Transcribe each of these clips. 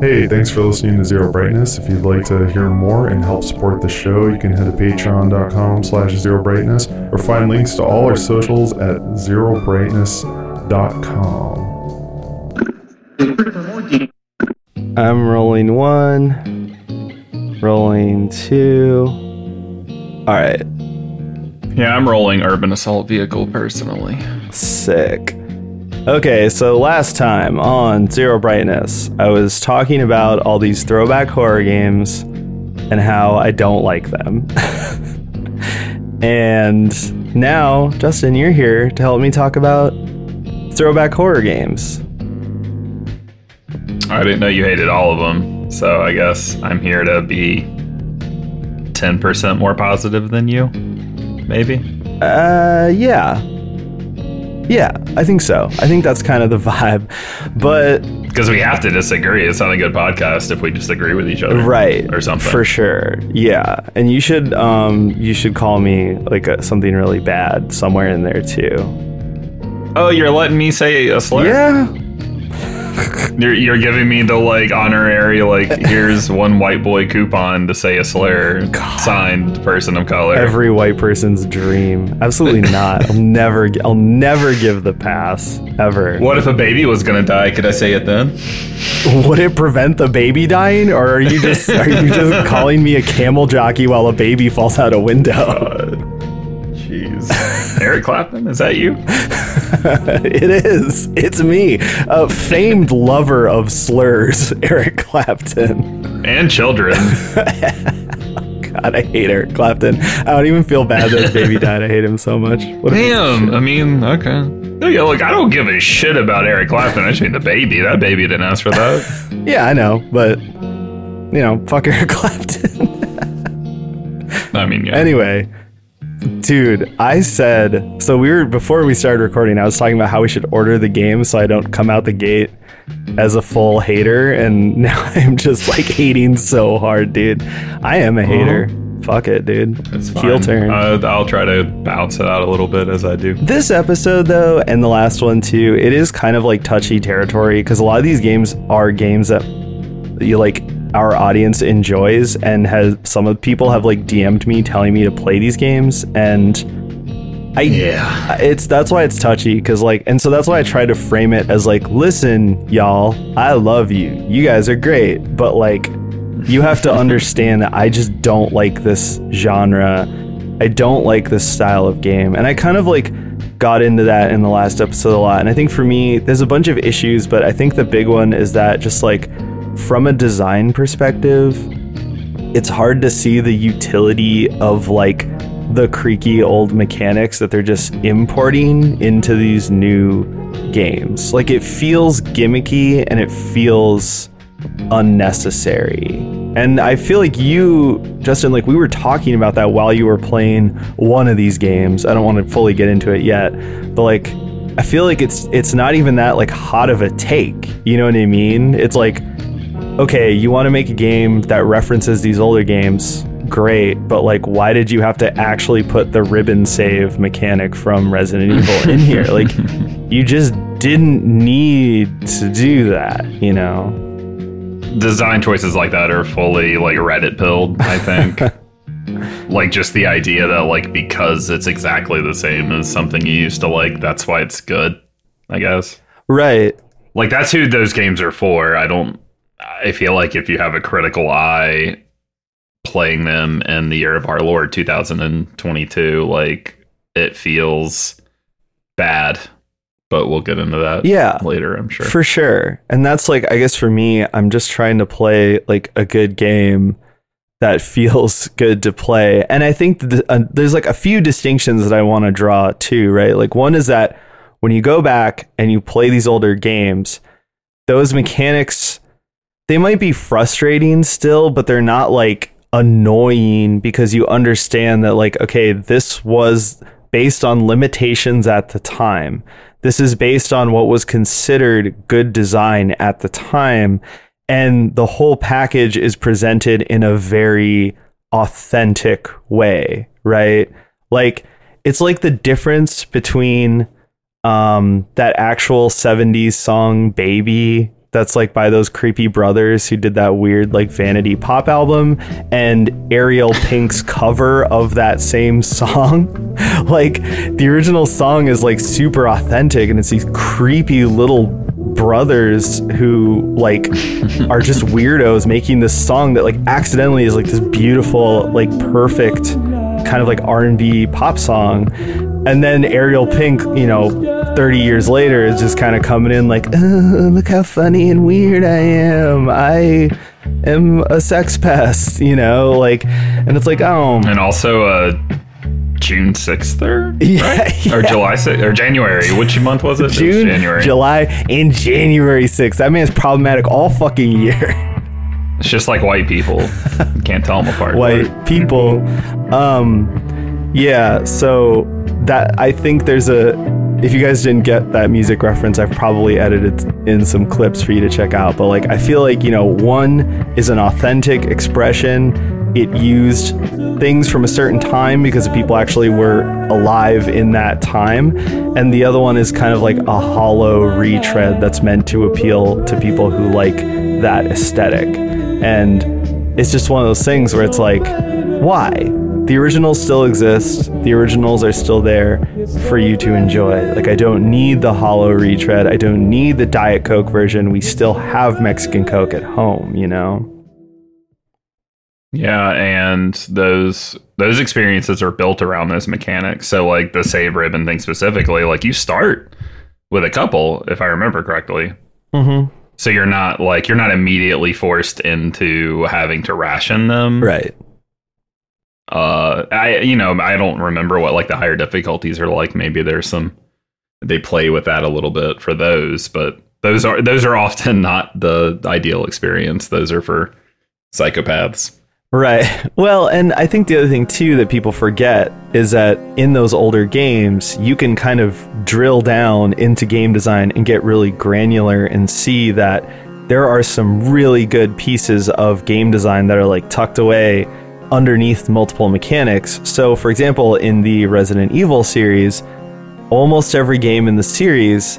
Hey, thanks for listening to Zero Brightness. If you'd like to hear more and help support the show, you can head to patreon.com slash zero brightness or find links to all our socials at zerobrightness.com. I'm rolling one, rolling two. All right, Yeah, I'm rolling urban assault vehicle personally. sick. Okay, so last time on Zero Brightness, I was talking about all these throwback horror games and how I don't like them. and now, Justin, you're here to help me talk about throwback horror games. I didn't know you hated all of them, so I guess I'm here to be 10% more positive than you. Maybe. Uh, yeah. Yeah, I think so. I think that's kind of the vibe. But Because we have to disagree. It's not a good podcast if we just agree with each other. right Or something. for sure yeah and you should um you should call me like a, something really bad somewhere in there too Oh, you're letting me say a slur? yeah You're, you're giving me the like honorary like here's one white boy coupon to say a slur signed person of color. every white person's dream absolutely not i'll never gi- i'll never give the pass ever what if a baby was gonna die? Could I say it then? would it prevent the baby dying or are you just are you just calling me a camel jockey while a baby falls out a window Eric Clapton, is that you? it is it's me a famed lover of slurs eric clapton And children. God, I hate Eric Clapton. I don't even feel bad that his baby died. I hate him so much. What a piece of Damn. I mean, okay. No, Yeah, look, I don't give a shit about Eric Clapton. I just mean the baby. That baby didn't ask for that. Yeah, I know, but you know, fuck Eric Clapton. I mean, yeah. anyway, dude, I said so. We were before we started recording. I was talking about how we should order the game so I don't come out the gate as a full hater, and now I'm just like hating so hard, dude. I am a hater. Fuck it, dude. it's fine. Heel turn. Uh, I'll try to bounce it out a little bit as I do. This episode, though, and the last one too, it is kind of like touchy territory because a lot of these games are games that you like our audience enjoys, and has some of the people have like DM'd me telling me to play these games, and I Yeah. it's that's why it's touchy because like, and so that's why I try to frame it as like, listen, y'all, I love you, you guys are great, but like, you have to understand that I just don't like this genre. I don't like this style of game. And I kind of like got into that in the last episode a lot. And I think for me, there's a bunch of issues, but I think the big one is that just like from a design perspective, it's hard to see the utility of like the creaky old mechanics that they're just importing into these new games. Like it feels gimmicky and it feels unnecessary. And I feel like you, Justin, like we were talking about that while you were playing one of these games. I don't want to fully get into it yet, but like I feel like it's it's not even that like hot of a take. You know what I mean? It's like okay, you want to make a game that references these older games, great, but like, why did you have to actually put the ribbon save mechanic from Resident Evil in here? Like, you just didn't need to do that, you know? Design choices like that are fully like Reddit pilled, I think. like just the idea that like because it's exactly the same as something you used to like, that's why it's good, I guess. Right. Like that's who those games are for. I don't I feel like if you have a critical eye playing them in the year of our Lord 2022, like it feels bad. But we'll get into that Yeah. later, I'm sure. For sure. And that's like, I guess for me, I'm just trying to play like a good game that feels good to play. And I think th- uh, there's like a few distinctions that I want to draw too, right? Like, one is that when you go back and you play these older games, those mechanics, they might be frustrating still, but they're not like annoying because you understand that, like, okay, this was based on limitations at the time. This is based on what was considered good design at the time. And the whole package is presented in a very authentic way, right? Like, it's like the difference between um, that actual 70s song Baby that's like by those creepy brothers who did that weird like vanity pop album and Ariel Pink's cover of that same song. like the original song is like super authentic and it's these creepy little brothers who like are just weirdos making this song that like accidentally is like this beautiful like perfect kind of like R&B pop song and then Ariel Pink, you know, 30 years later is just kind of coming in like, oh, look how funny and weird I am. I am a sex pest, you know, like, and it's like, oh. And also, uh, June 6th or, Yeah, right? or yeah. July 6th or January. Which month was it? It was June, January. July, and January 6th. That man's problematic all fucking year. It's just like white people. Can't tell them apart. white people. Um, yeah, so that I think there's a. If you guys didn't get that music reference, I've probably edited in some clips for you to check out. But like, I feel like you know, one is an authentic expression. It used things from a certain time because people actually were alive in that time, and the other one is kind of like a hollow retread that's meant to appeal to people who like that aesthetic. And it's just one of those things where it's like, why? The originals still exist. The originals are still there for you to enjoy. Like, I don't need the hollow retread. I don't need the Diet Coke version. We still have Mexican Coke at home, you know? Yeah, and those those experiences are built around those mechanics. So like the save ribbon thing specifically, like you start with a couple, if I remember correctly. Mm-hmm. So you're not like you're not immediately forced into having to ration them. Right. Uh I you know, I don't remember what like the higher difficulties are like. Maybe there's some they play with that a little bit for those, but those are those are often not the ideal experience. Those are for psychopaths. Right. Well, and I think the other thing too that people forget is that in those older games, you can kind of drill down into game design and get really granular and see that there are some really good pieces of game design that are like tucked away underneath multiple mechanics. So, for example, in the Resident Evil series, almost every game in the series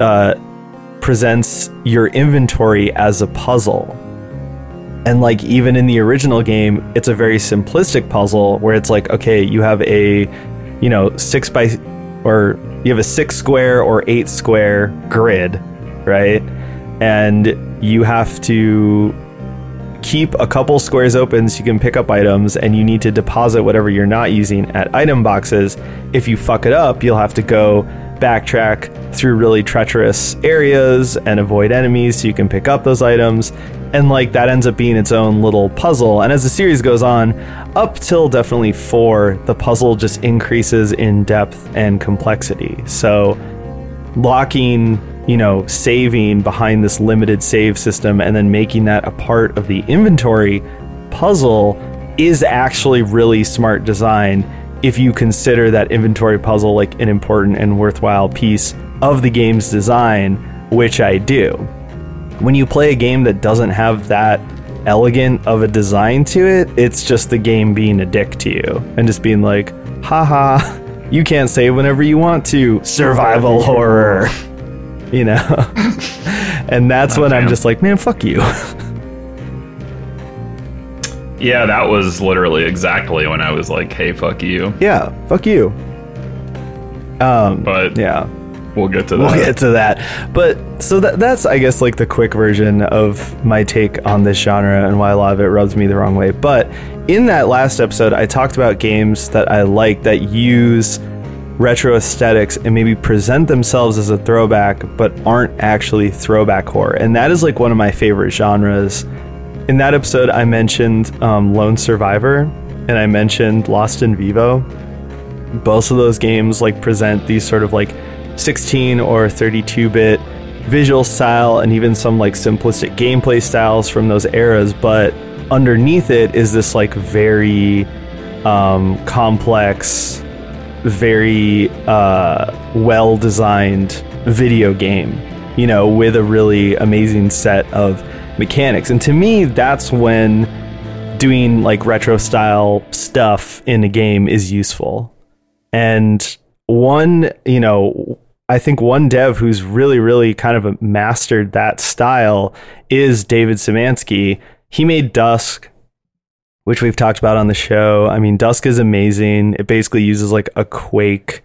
uh, presents your inventory as a puzzle. And like even in the original game, it's a very simplistic puzzle where it's like, okay, you have a, you know, six by, or you have a six square or eight square grid, right? And you have to keep a couple squares open so you can pick up items, and you need to deposit whatever you're not using at item boxes. If you fuck it up, you'll have to go backtrack through really treacherous areas and avoid enemies so you can pick up those items. And like that ends up being its own little puzzle. And as the series goes on up till definitely 4 the puzzle just increases in depth and complexity. So locking you know saving behind this limited save system and then making that a part of the inventory puzzle is actually really smart design if you consider that inventory puzzle like an important and worthwhile piece of the game's design which I do when you play a game that doesn't have that elegant of a design to it, it's just the game being a dick to you and just being like, haha, you can't save whenever you want to. Survival horror. You know? and that's when I'm just like, man, fuck you. Yeah, that was literally exactly when I was like, "Hey, fuck you." yeah, fuck you. Um, But yeah. we'll get to that. We'll get to that. But so that that's I guess like the quick version of my take on this genre and why a lot of it rubs me the wrong way. But in that last episode, I talked about games that I like that use retro aesthetics and maybe present themselves as a throwback but aren't actually throwback horror. And that is like one of my favorite genres. In that episode, I mentioned um, Lone Survivor and I mentioned Lost in Vivo both of those games like present these sort of like 16 or 32 bit visual style and even some like simplistic gameplay styles from those eras but underneath it is this like very um, complex very uh, well designed video game you know with a really amazing set of mechanics and to me that's when doing like retro style stuff in a game is useful and one, you know, I think one dev who's really, really kind of mastered that style is David Szymanski. He made Dusk, which we've talked about on the show. I mean, Dusk is amazing. It basically uses like a Quake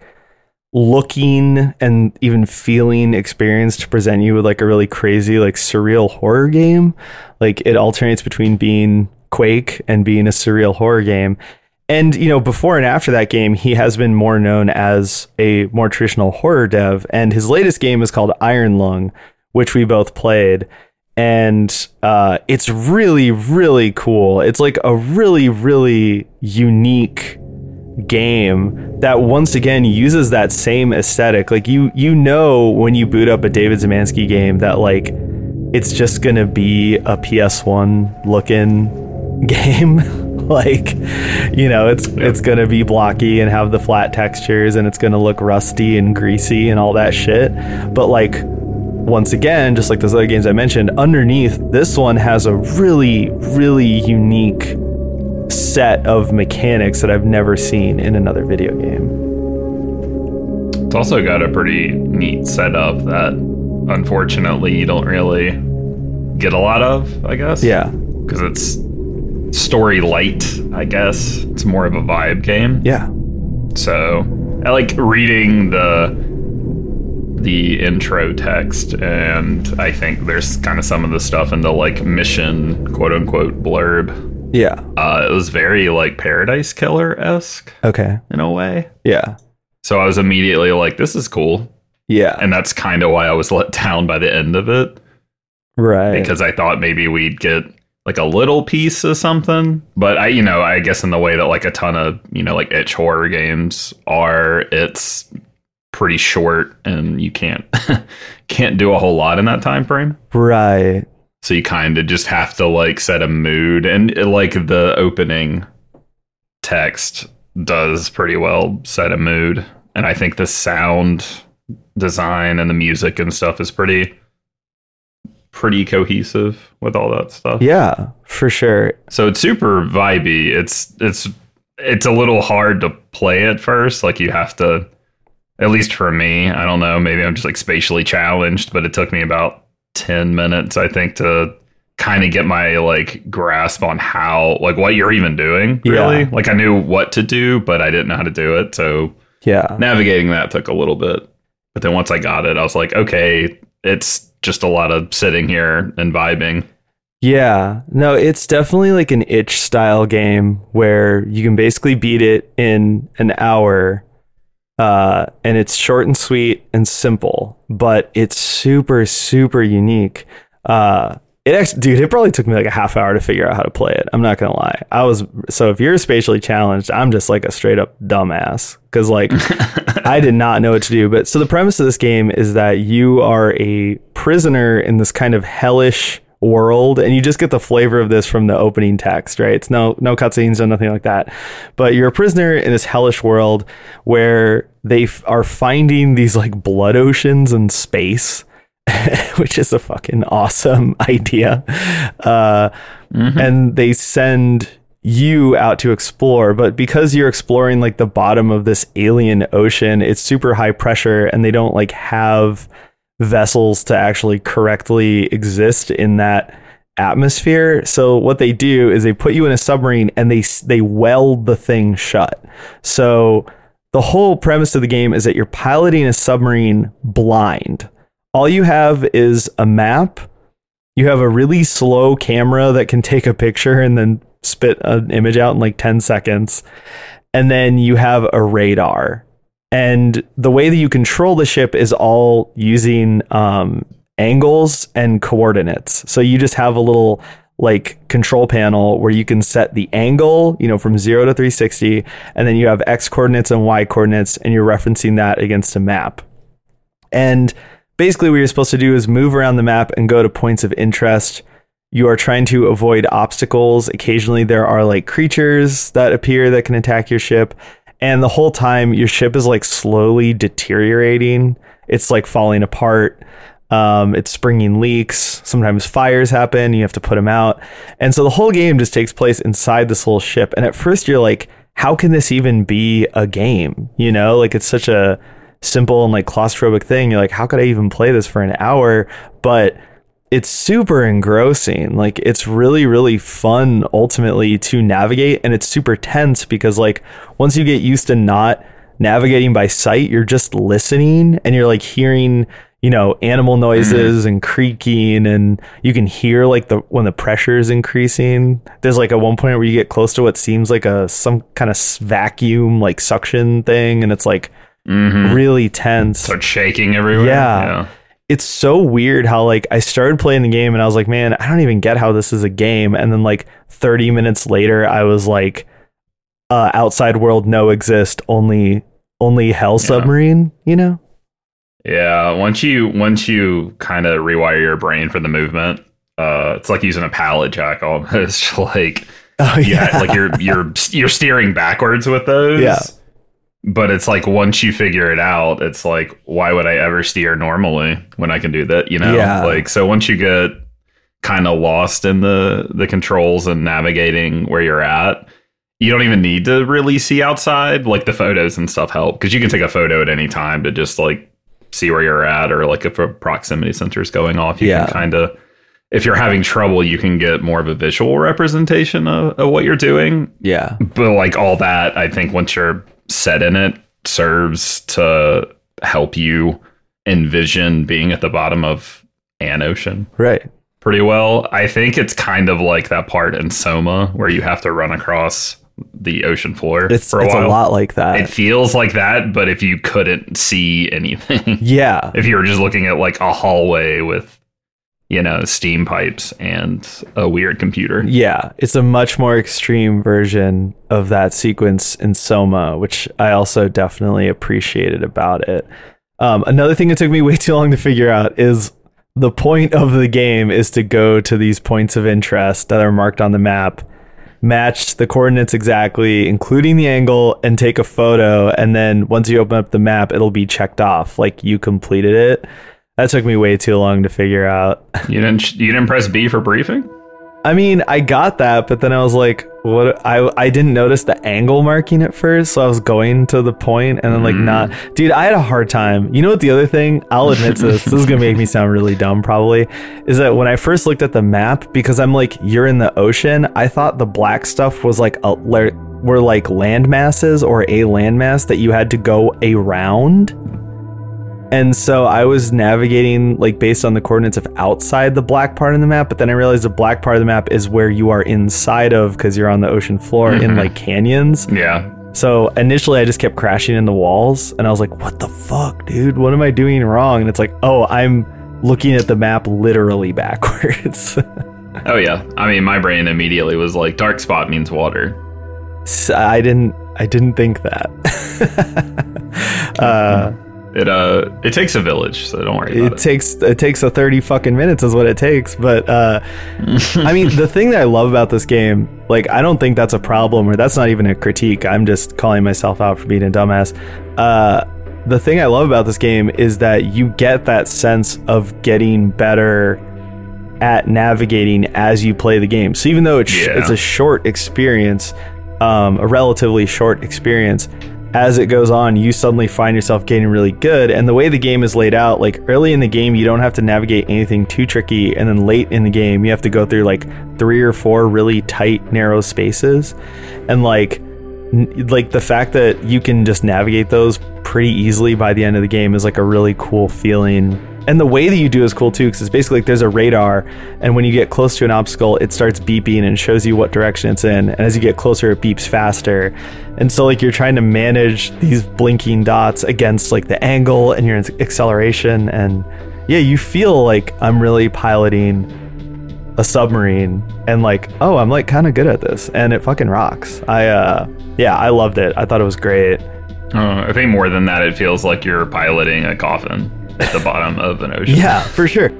looking and even feeling experience to present you with like a really crazy, like surreal horror game. Like it alternates between being Quake and being a surreal horror game. And you know, before and after that game, he has been more known as a more traditional horror dev. And his latest game is called Iron Lung, which we both played. And uh, it's really, really cool. It's like a really, really unique game that once again uses that same aesthetic. Like you, you know, when you boot up a David Szymanski game, that like it's just gonna be a PS1 looking game. like you know it's it's gonna be blocky and have the flat textures and it's gonna look rusty and greasy and all that shit but like once again just like those other games i mentioned underneath this one has a really really unique set of mechanics that i've never seen in another video game it's also got a pretty neat setup that unfortunately you don't really get a lot of i guess yeah because it's story light, I guess. It's more of a vibe game. Yeah. So I like reading the the intro text and I think there's kind of some of the stuff in the like mission quote unquote blurb. Yeah. Uh, it was very like Paradise Killer esque. Okay. In a way. Yeah. So I was immediately like, this is cool. Yeah. And that's kind of why I was let down by the end of it. Right. Because I thought maybe we'd get like a little piece of something. But I, you know, I guess in the way that like a ton of, you know, like itch horror games are, it's pretty short and you can't can't do a whole lot in that time frame. Right. So you kind of just have to like set a mood and uh, like the opening text does pretty well set a mood. And I think the sound design and the music and stuff is pretty pretty cohesive with all that stuff. Yeah, for sure. So it's super vibey. It's it's it's a little hard to play at first. Like you have to at least for me, I don't know, maybe I'm just like spatially challenged, but it took me about 10 minutes I think to kind of get my like grasp on how like what you're even doing really. Yeah. Like I knew what to do, but I didn't know how to do it. So Yeah. navigating that took a little bit. But then once I got it, I was like, okay, it's just a lot of sitting here and vibing. Yeah, no, it's definitely like an itch style game where you can basically beat it in an hour. Uh, and it's short and sweet and simple, but it's super, super unique. Uh, it actually, dude, it probably took me like a half hour to figure out how to play it. I'm not gonna lie. I was so if you're spatially challenged, I'm just like a straight up dumbass because like I did not know what to do. But so the premise of this game is that you are a prisoner in this kind of hellish world and you just get the flavor of this from the opening text right? It's no no cutscenes no nothing like that. But you're a prisoner in this hellish world where they f- are finding these like blood oceans in space which is a fucking awesome idea. Uh, and they send you out to explore but because you're exploring like the bottom of this alien ocean it's super high pressure and they don't like have vessels to actually correctly exist in that atmosphere. So what they do is they put you in a submarine and they they weld the thing shut. So the whole premise of the game is that you're piloting a submarine blind. All you have is a map. You have a really slow camera that can take a picture and then spit an image out in like 10 seconds. And then you have a radar and the way that you control the ship is all using um, angles and coordinates. So you just have a little like control panel where you can set the angle you know from 0 to 360 and then you have x coordinates and y coordinates and you're referencing that against a map. And basically what you're supposed to do is move around the map and go to points of interest. You are trying to avoid obstacles. Occasionally there are like creatures that appear that can attack your ship and the whole time your ship is like slowly deteriorating. It's like falling apart. Um, it's springing leaks. Sometimes fires happen. You have to put them out. And so the whole game just takes place inside this little ship. And at first you're like how can this even be a game? You know like it's such a simple and like claustrophobic thing. You're like, how could I even play this for an hour? But it's super engrossing. Like it's really, really fun ultimately to navigate. And it's super tense because like once you get used to not navigating by sight, you're just listening and you're like hearing, you know, animal noises and creaking and you can hear like the when the pressure is increasing. There's like at one point where you get close to what seems like a some kind of vacuum like suction thing and it's like Mhm. really tense. Start shaking everywhere. Yeah. It's so weird how like I started playing the game and I was like, man, I don't even get how this is a game. And then like 30 minutes later, I was like, uh, outside world no exist, only only hell submarine. You know? Yeah, once you once you kind of rewire your brain for the movement, uh, it's like using a pallet jack almost. like Oh yeah, like you're you're you're steering backwards with those. Yeah. But it's like once you figure it out, it's like why would I ever steer normally when I can do that? You know, Yeah. like so once you get kind of lost in the the controls and navigating where you're at, you don't even need to really see outside. Like the photos and stuff help because you can take a photo at any time to just like see where you're at, or like if a proximity sensor is going off, you Yeah. can kind of. If you're having trouble, you can get more of a visual representation of, of what you're doing Yeah. but like all that i think once you're set in it serves to help you envision being at the bottom of an ocean Right. pretty well i think it's kind of like that part in soma where you have to run across the ocean floor It's for a it's while a lot like that. it feels like that but if you couldn't see anything yeah. if you were just looking at like a hallway with you know steam pipes and a weird computer Yeah, it's a much more extreme version of that sequence in Soma, which I also definitely appreciated about it. Um, another thing that took me way too long to figure out is the point of the game is to go to these points of interest that are marked on the map, match the coordinates exactly, including the angle, and take a photo. And then once you open up the map, it'll be checked off, like you completed it. That took me way too long to figure out. you didn't you didn't press b for briefing I mean, I got that, but then I was like, what I I didn't notice the angle marking at first, so I was going to the point and then like hmm. not dude, I had a hard time. You know what the other thing, I'll admit to this, this is gonna make me sound really dumb probably, is that when I first looked at the map, because I'm like, you're in the ocean, I thought the black stuff was like a were like land masses or a landmass that you had to go around. And so I was navigating like based on the coordinates of outside the black part of the map, but then I realized the black part of the map is where you are inside of because you're on the ocean floor in Mhm. like canyons. yeah So initially I just kept crashing in the walls and I was like, what the fuck, dude? What am I doing wrong? And it's like, oh, I'm looking at the map literally backwards. Oh yeah. I mean, my brain immediately was like, dark spot means water. So I didn't I didn't think that. uh It uh, it takes a village, so don't worry it about it. takes it takes a 30 fucking minutes is what it takes but uh i mean the thing that i love about this game like i don't think that's a problem or that's not even a critique i'm just calling myself out for being a dumbass uh the thing i love about this game is that you get that sense of getting better at navigating as you play the game so even though it's, Yeah. it's a short experience um, a relatively short experience as it goes on, you suddenly find yourself getting really good. And the way the game is laid out, like early in the game, you don't have to navigate anything too tricky. And then late in the game, you have to go through like three or four really tight, narrow spaces. And like, n- like the fact that you can just navigate those pretty easily by the end of the game is like a really cool feeling. And the way that you do is cool too, because it's basically like there's a radar, and when you get close to an obstacle, it starts beeping and shows you what direction it's in. And as you get closer, it beeps faster. And so, like, you're trying to manage these blinking dots against like the angle and your acceleration. And yeah, you feel like I'm really piloting a submarine and like, oh, I'm like kind of good at this. And it fucking rocks. I, uh, yeah, I loved it. I thought it was great. Uh, I think more than that, it feels like you're piloting a coffin at the bottom of an ocean. Yeah, for sure.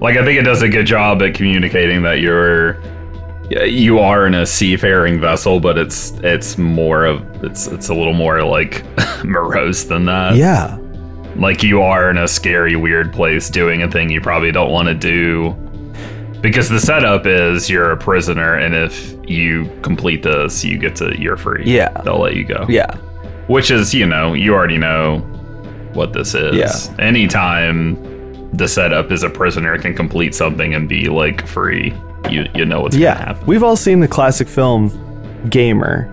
Like I think it does a good job at communicating that you're you are in a seafaring vessel, but it's it's more of it's it's a little more like morose than that. Yeah. Like you are in a scary, weird place doing a thing you probably don't want to do. Because the setup is you're a prisoner, and if you complete this, you get to you're free. Yeah. they'll let you go. Yeah. which is you know you already know what this is. Yeah. Anytime the setup is a prisoner can complete something and be like free, you you know what's gonna Yeah, happen. we've all seen the classic film Gamer,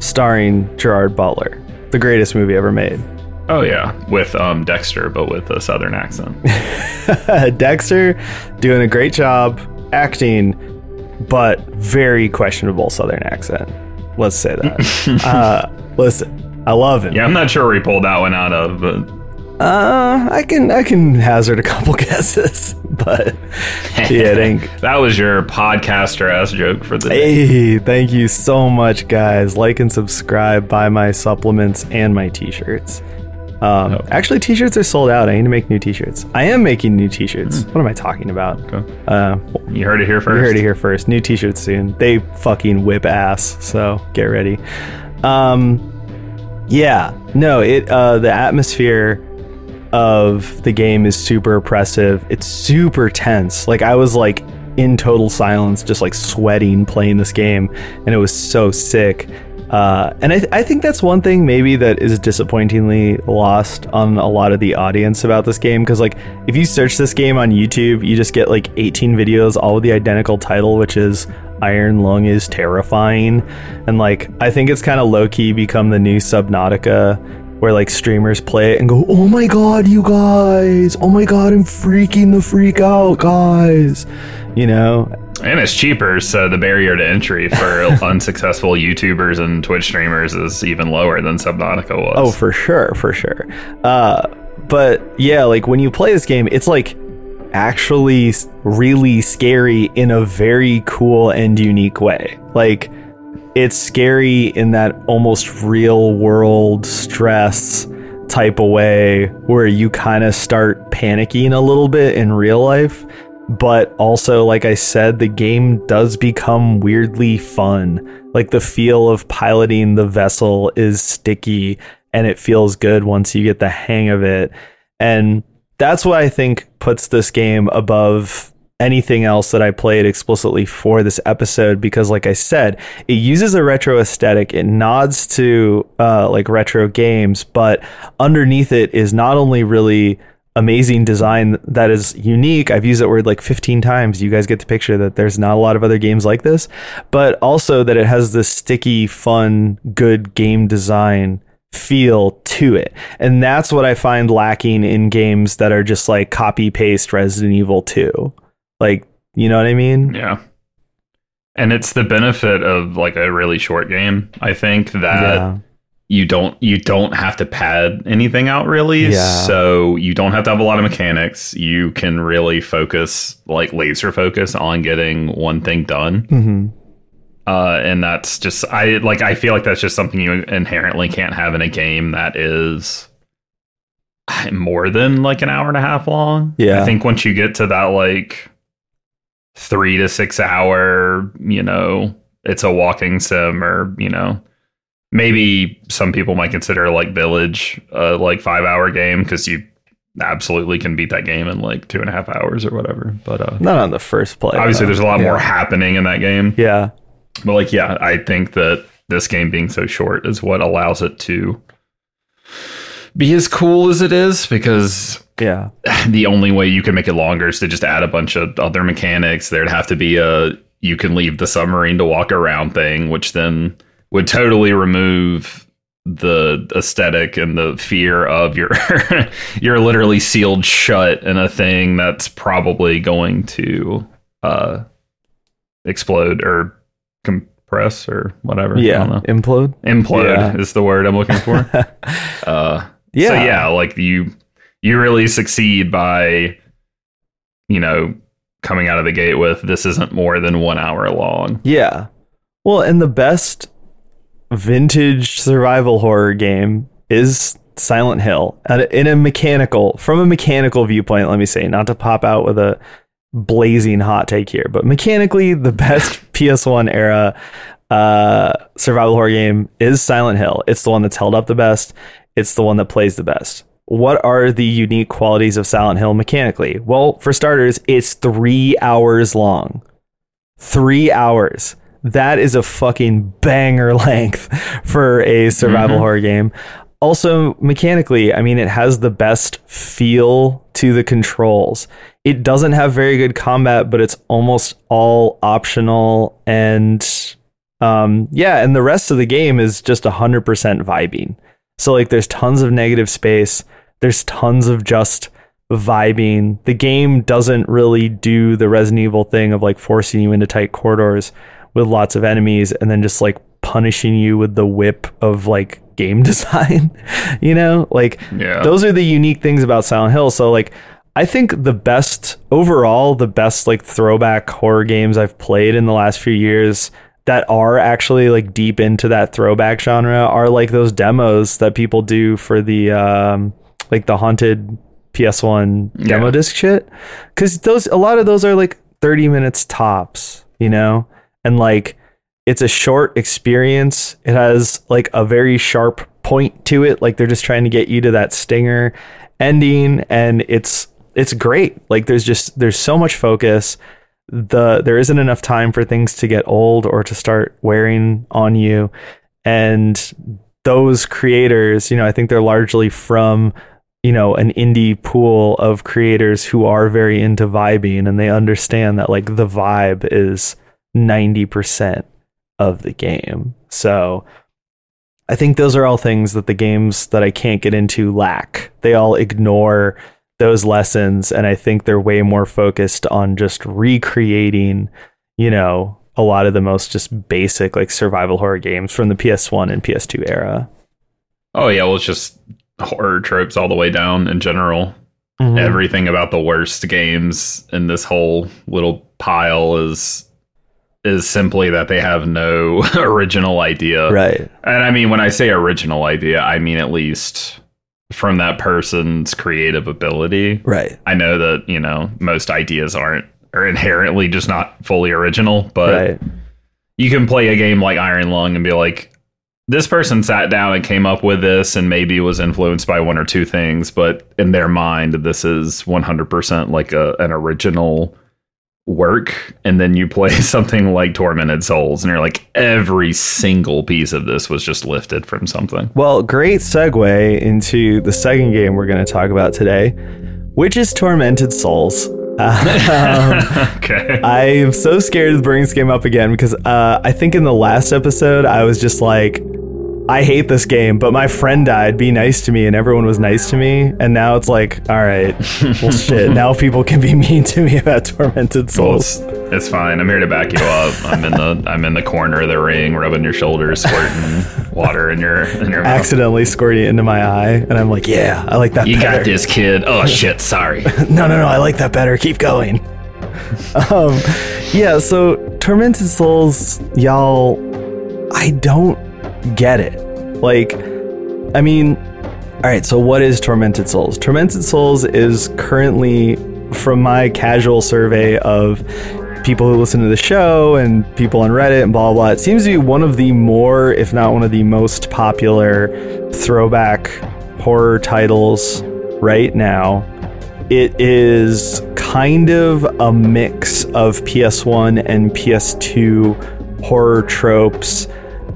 starring Gerard Butler, the greatest movie ever made. Oh yeah, with um Dexter, but with a southern accent. Dexter doing a great job acting, but very questionable Southern accent. Let's say that. uh, listen, I love him. yeah, I'm not sure where he pulled that one out of, but Uh, I can I can hazard a couple guesses, but yeah, it ain't. that was your podcaster ass joke for the day. Hey, thank you so much, guys. Like and subscribe, buy my supplements and my t-shirts. Um, Oh. Actually, t-shirts are sold out. I need to make new t-shirts. I am making new t-shirts. What am I talking about? Okay. Uh, You heard it here first. You heard it here first. New t-shirts soon. They fucking whip ass. So get ready. Um, yeah. No. It. Uh, the atmosphere of the game is super oppressive. It's super tense. Like I was like in total silence, just like sweating playing this game, and it was so sick. Uh, and I, th- I think that's one thing maybe that is disappointingly lost on a lot of the audience about this game because like if you search this game on YouTube, you just get like 18 videos all with the identical title, which is Iron Lung is terrifying, and like I think it's kind of low key become the new Subnautica where like streamers play it and go, "Oh my god, you guys! Oh my god, I'm freaking the freak out, guys!" You know, And it's cheaper, so the barrier to entry for unsuccessful YouTubers and Twitch streamers is even lower than Subnautica was. Oh, for sure, for sure. Uh, but yeah, like when you play this game, it's like actually really scary in a very cool and unique way. Like it's scary in that almost real world stress type of way where you kind of start panicking a little bit in real life. But also, like I said, the game does become weirdly fun. Like the feel of piloting the vessel is sticky and it feels good once you get the hang of it. And that's what I think puts this game above anything else that I played explicitly for this episode because like I said, it uses a retro aesthetic. It nods to uh, like retro games, but underneath it is not only really amazing design that is unique. I've used that word like 15 times. You guys get the picture that there's not a lot of other games like this, but also that it has this sticky, fun, good game design feel to it. And that's what I find lacking in games that are just like copy paste Resident Evil 2. Like, you know what I mean? Yeah. And it's the benefit of like a really short game, I think, that yeah. You don't you don't have to pad anything out really. Yeah. So you don't have to have a lot of mechanics. You can really focus like laser focus on getting one thing done. hmm Uh, and that's just I like I feel like that's just something you inherently can't have in a game that is more than like an hour and a half long. Yeah. I think once you get to that like three to six hour, you know, it's a walking sim or, you know, maybe some people might consider like Village a like five hour game because you absolutely can beat that game in like two and a half hours or whatever. But uh Not on the first play. obviously though. there's a lot Yeah. more happening in that game. Yeah. But like, yeah, I think that this game being so short is what allows it to be as cool as it is because Yeah. the only way you can make it longer is to just add a bunch of other mechanics. There'd have to be a you can leave the submarine to walk around thing, which then would totally remove the aesthetic and the fear of your you're literally sealed shut in a thing that's probably going to uh explode or compress or whatever. Yeah. know. Implode. Implode Yeah. is the word I'm looking for. uh Yeah. so yeah, like you you really succeed by you know coming out of the gate with this isn't more than 1 hour long. Yeah. Well, and the best vintage survival horror game is Silent Hill. In a mechanical, from a mechanical viewpoint, let me say, not to pop out with a blazing hot take here, but mechanically, the best PS1 era uh, survival horror game is Silent Hill. It's the one that's held up the best. It's the one that plays the best. What are the unique qualities of Silent Hill mechanically? Well, for starters, it's three hours long. Three hours. That is a fucking banger length for a survival Mhm. horror game. also mechanically, I mean, it has the best feel to the controls. It doesn't have very good combat, but it's almost all optional. And um, yeah, and the rest of the game is just 100% vibing. So, like, there's tons of negative space, there's tons of just vibing. The game doesn't really do the Resident Evil thing of like forcing you into tight corridors with lots of enemies and then just like punishing you with the whip of like game design. you know, like Yeah. those are the unique things about Silent Hill. So like I think the best overall, the best like throwback horror games I've played in the last few years that are actually like deep into that throwback genre are like those demos that people do for the um like the haunted PS1 demo Yeah. disc shit. Cause those a lot of those are like 30 minutes tops, you know? And like it's a short experience. It has like a very sharp point to it. Like they're just trying to get you to that stinger ending and it's it's great. Like there's just there's so much focus. The there isn't enough time for things to get old or to start wearing on you. And those creators, you know, I think they're largely from you know an indie pool of creators who are very into vibing and they understand that like the vibe is 90% of the game. So I think those are all things that the games that I can't get into lack. They all ignore those lessons and I think they're way more focused on just recreating, you know, a lot of the most just basic like survival horror games from the PS1 and PS2 era. Oh yeah, well it's just horror tropes all the way down in general. Mhm. Everything about the worst games in this whole little pile is is simply that they have no original idea. right. And I mean when I say original idea, I mean at least from that person's creative ability. Right. I know that, you know, most ideas aren't are inherently just not fully original, but right. you can play a game like Iron Lung and be like, this person sat down and came up with this and maybe was influenced by one or two things, but in their mind, this is 100% like a, an original work. And then you play something like Tormented Souls and you're like, every single piece of this was just lifted from something. Well, great segue into the second game we're going to talk about today, which is Tormented Souls. Um, okay. I'm so scared to bring this game up again because uh, I think in the last episode I was just like, I hate this game, but my friend died. Be nice to me, and everyone was nice to me. And now it's like, all right, well, shit. Now people can be mean to me about Tormented Well, Souls. it's, it's fine. I'm here to back you up. I'm in the I'm in the corner of the ring, rubbing your shoulders, squirting water in your in your mouth. Accidentally squirting it into my eye, and I'm like, yeah, I like that. You better. got this, kid. Oh shit, sorry. no, no, no, I like that better. Keep going. um, yeah, so Tormented Souls, y'all, I don't get it. Like, I mean, all right, so what is Tormented Souls? Tormented Souls is currently, from my casual survey of people who listen to the show and people on Reddit and blah, blah, blah, it seems to be one of the more, if not one of the most popular throwback horror titles right now. It is kind of a mix of PS1 and PS2 horror tropes.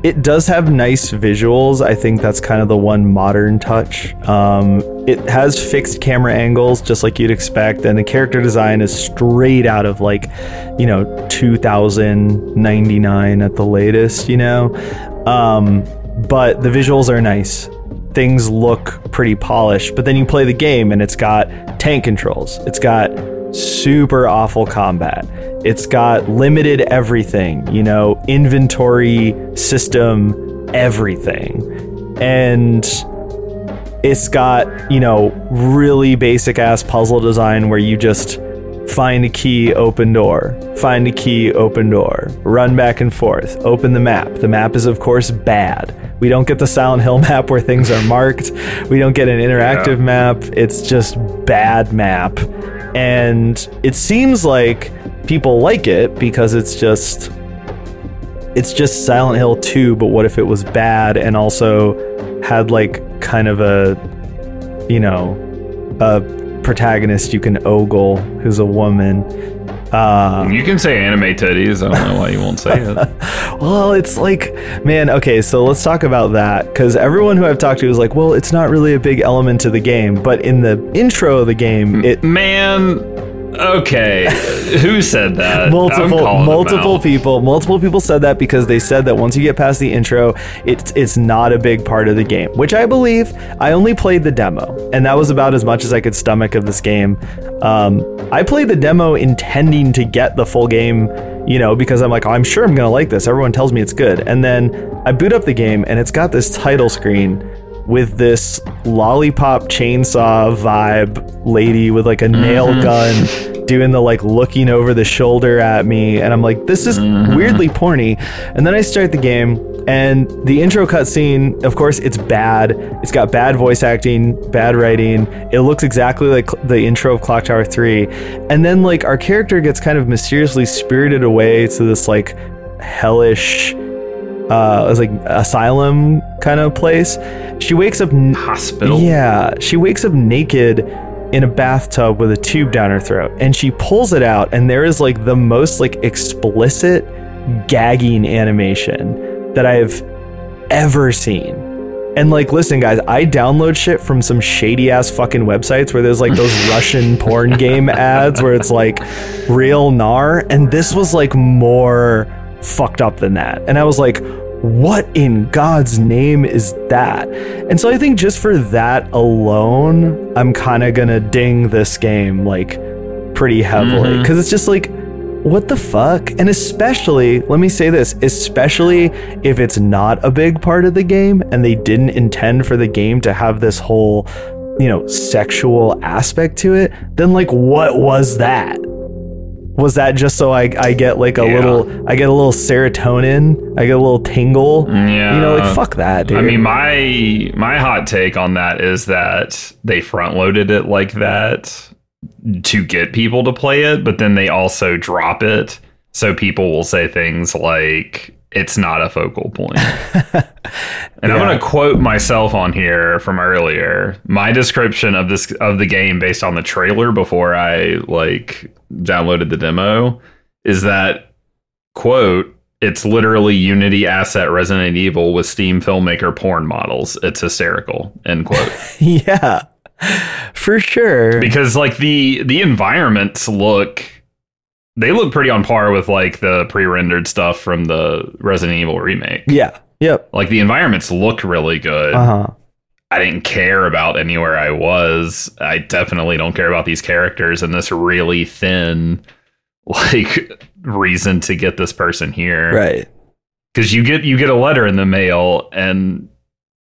It does have nice visuals. I think that's kind of the one modern touch. Um, it has fixed camera angles, just like you'd expect, and the character design is straight out of like, you know, 2099 at the latest, you know? Um, but the visuals are nice things look pretty polished, but then you play the game and it's got tank controls. It's got super awful combat. It's got limited everything, you know, inventory system, everything. And it's got, you know, really basic ass puzzle design where you just find a key, open door, find a key, open door, run back and forth, open the map. The map is, of course, bad. We don't get the Silent Hill map where things are marked. We don't get an interactive Yeah. map. It's just bad map. And it seems like people like it because it's just it's just Silent Hill 2, but what if it was bad and also had like kind of a you know, a protagonist you can ogle who's a woman Uh, You can say anime titties. I don't know why you won't say it. well, it's like, man, okay, so let's talk about that because everyone who I've talked to is like, well, it's not really a big element to the game, but in the intro of the game, it Man, okay. Who said that? Multiple multiple people multiple people said that because they said that once you get past the intro it's it's not a big part of the game which i believe i only played the demo and that was about as much as i could stomach of this game um, i played the demo intending to get the full game you know because i'm like oh, i'm sure i'm gonna like this everyone tells me it's good and then i boot up the game and it's got this title screen with this lollipop chainsaw vibe lady with like a mm-hmm. nail gun doing the like looking over the shoulder at me. And I'm like this is mm-hmm. weirdly porny. And then I start the game and the intro cutscene of course it's bad. It's got bad voice acting bad writing. It looks exactly like the intro of Clock Tower 3 and then like our character gets kind of mysteriously spirited away to this like hellish uh, it was like asylum kind of place. She wakes up. N- Hospital. yeah, she wakes up naked in a bathtub with a tube down her throat, and she pulls it out, and there is like the most like explicit gagging animation that I've ever seen. And like, listen, guys, I download shit from some shady ass fucking websites where there's like those Russian porn game ads where it's like real gnar, and this was like more fucked up than that. And I was like, what in God's name is that? And so I think just for that alone, I'm kind of gonna ding this game like pretty heavily mm-hmm. because it's just like what the fuck? And especially, let me say this, especially if it's not a big part of the game and they didn't intend for the game to have this whole, you know, sexual aspect to it, then like what was that? Was that just so I, I get like a Yeah. little I get a little serotonin, I get a little tingle? Yeah. You know, like fuck that, dude. I mean, my my hot take on that is that they front loaded it like that to get people to play it, but then they also drop it so people will say things like it's not a focal point. and I'm going to quote myself on here from earlier. My description of this of the game based on the trailer before I like downloaded the demo is that quote it's literally Unity asset Resident Evil with Steam filmmaker porn models. It's hysterical. End quote. yeah. For sure. because like the the environments look they look pretty on par with like the pre-rendered stuff from the Resident Evil remake. yeah. Yep. Like the environments look really good. Uh-huh. I didn't care about anywhere I was. I definitely don't care about these characters and this really thin like reason to get this person here. Right. Cuz you get you get a letter in the mail and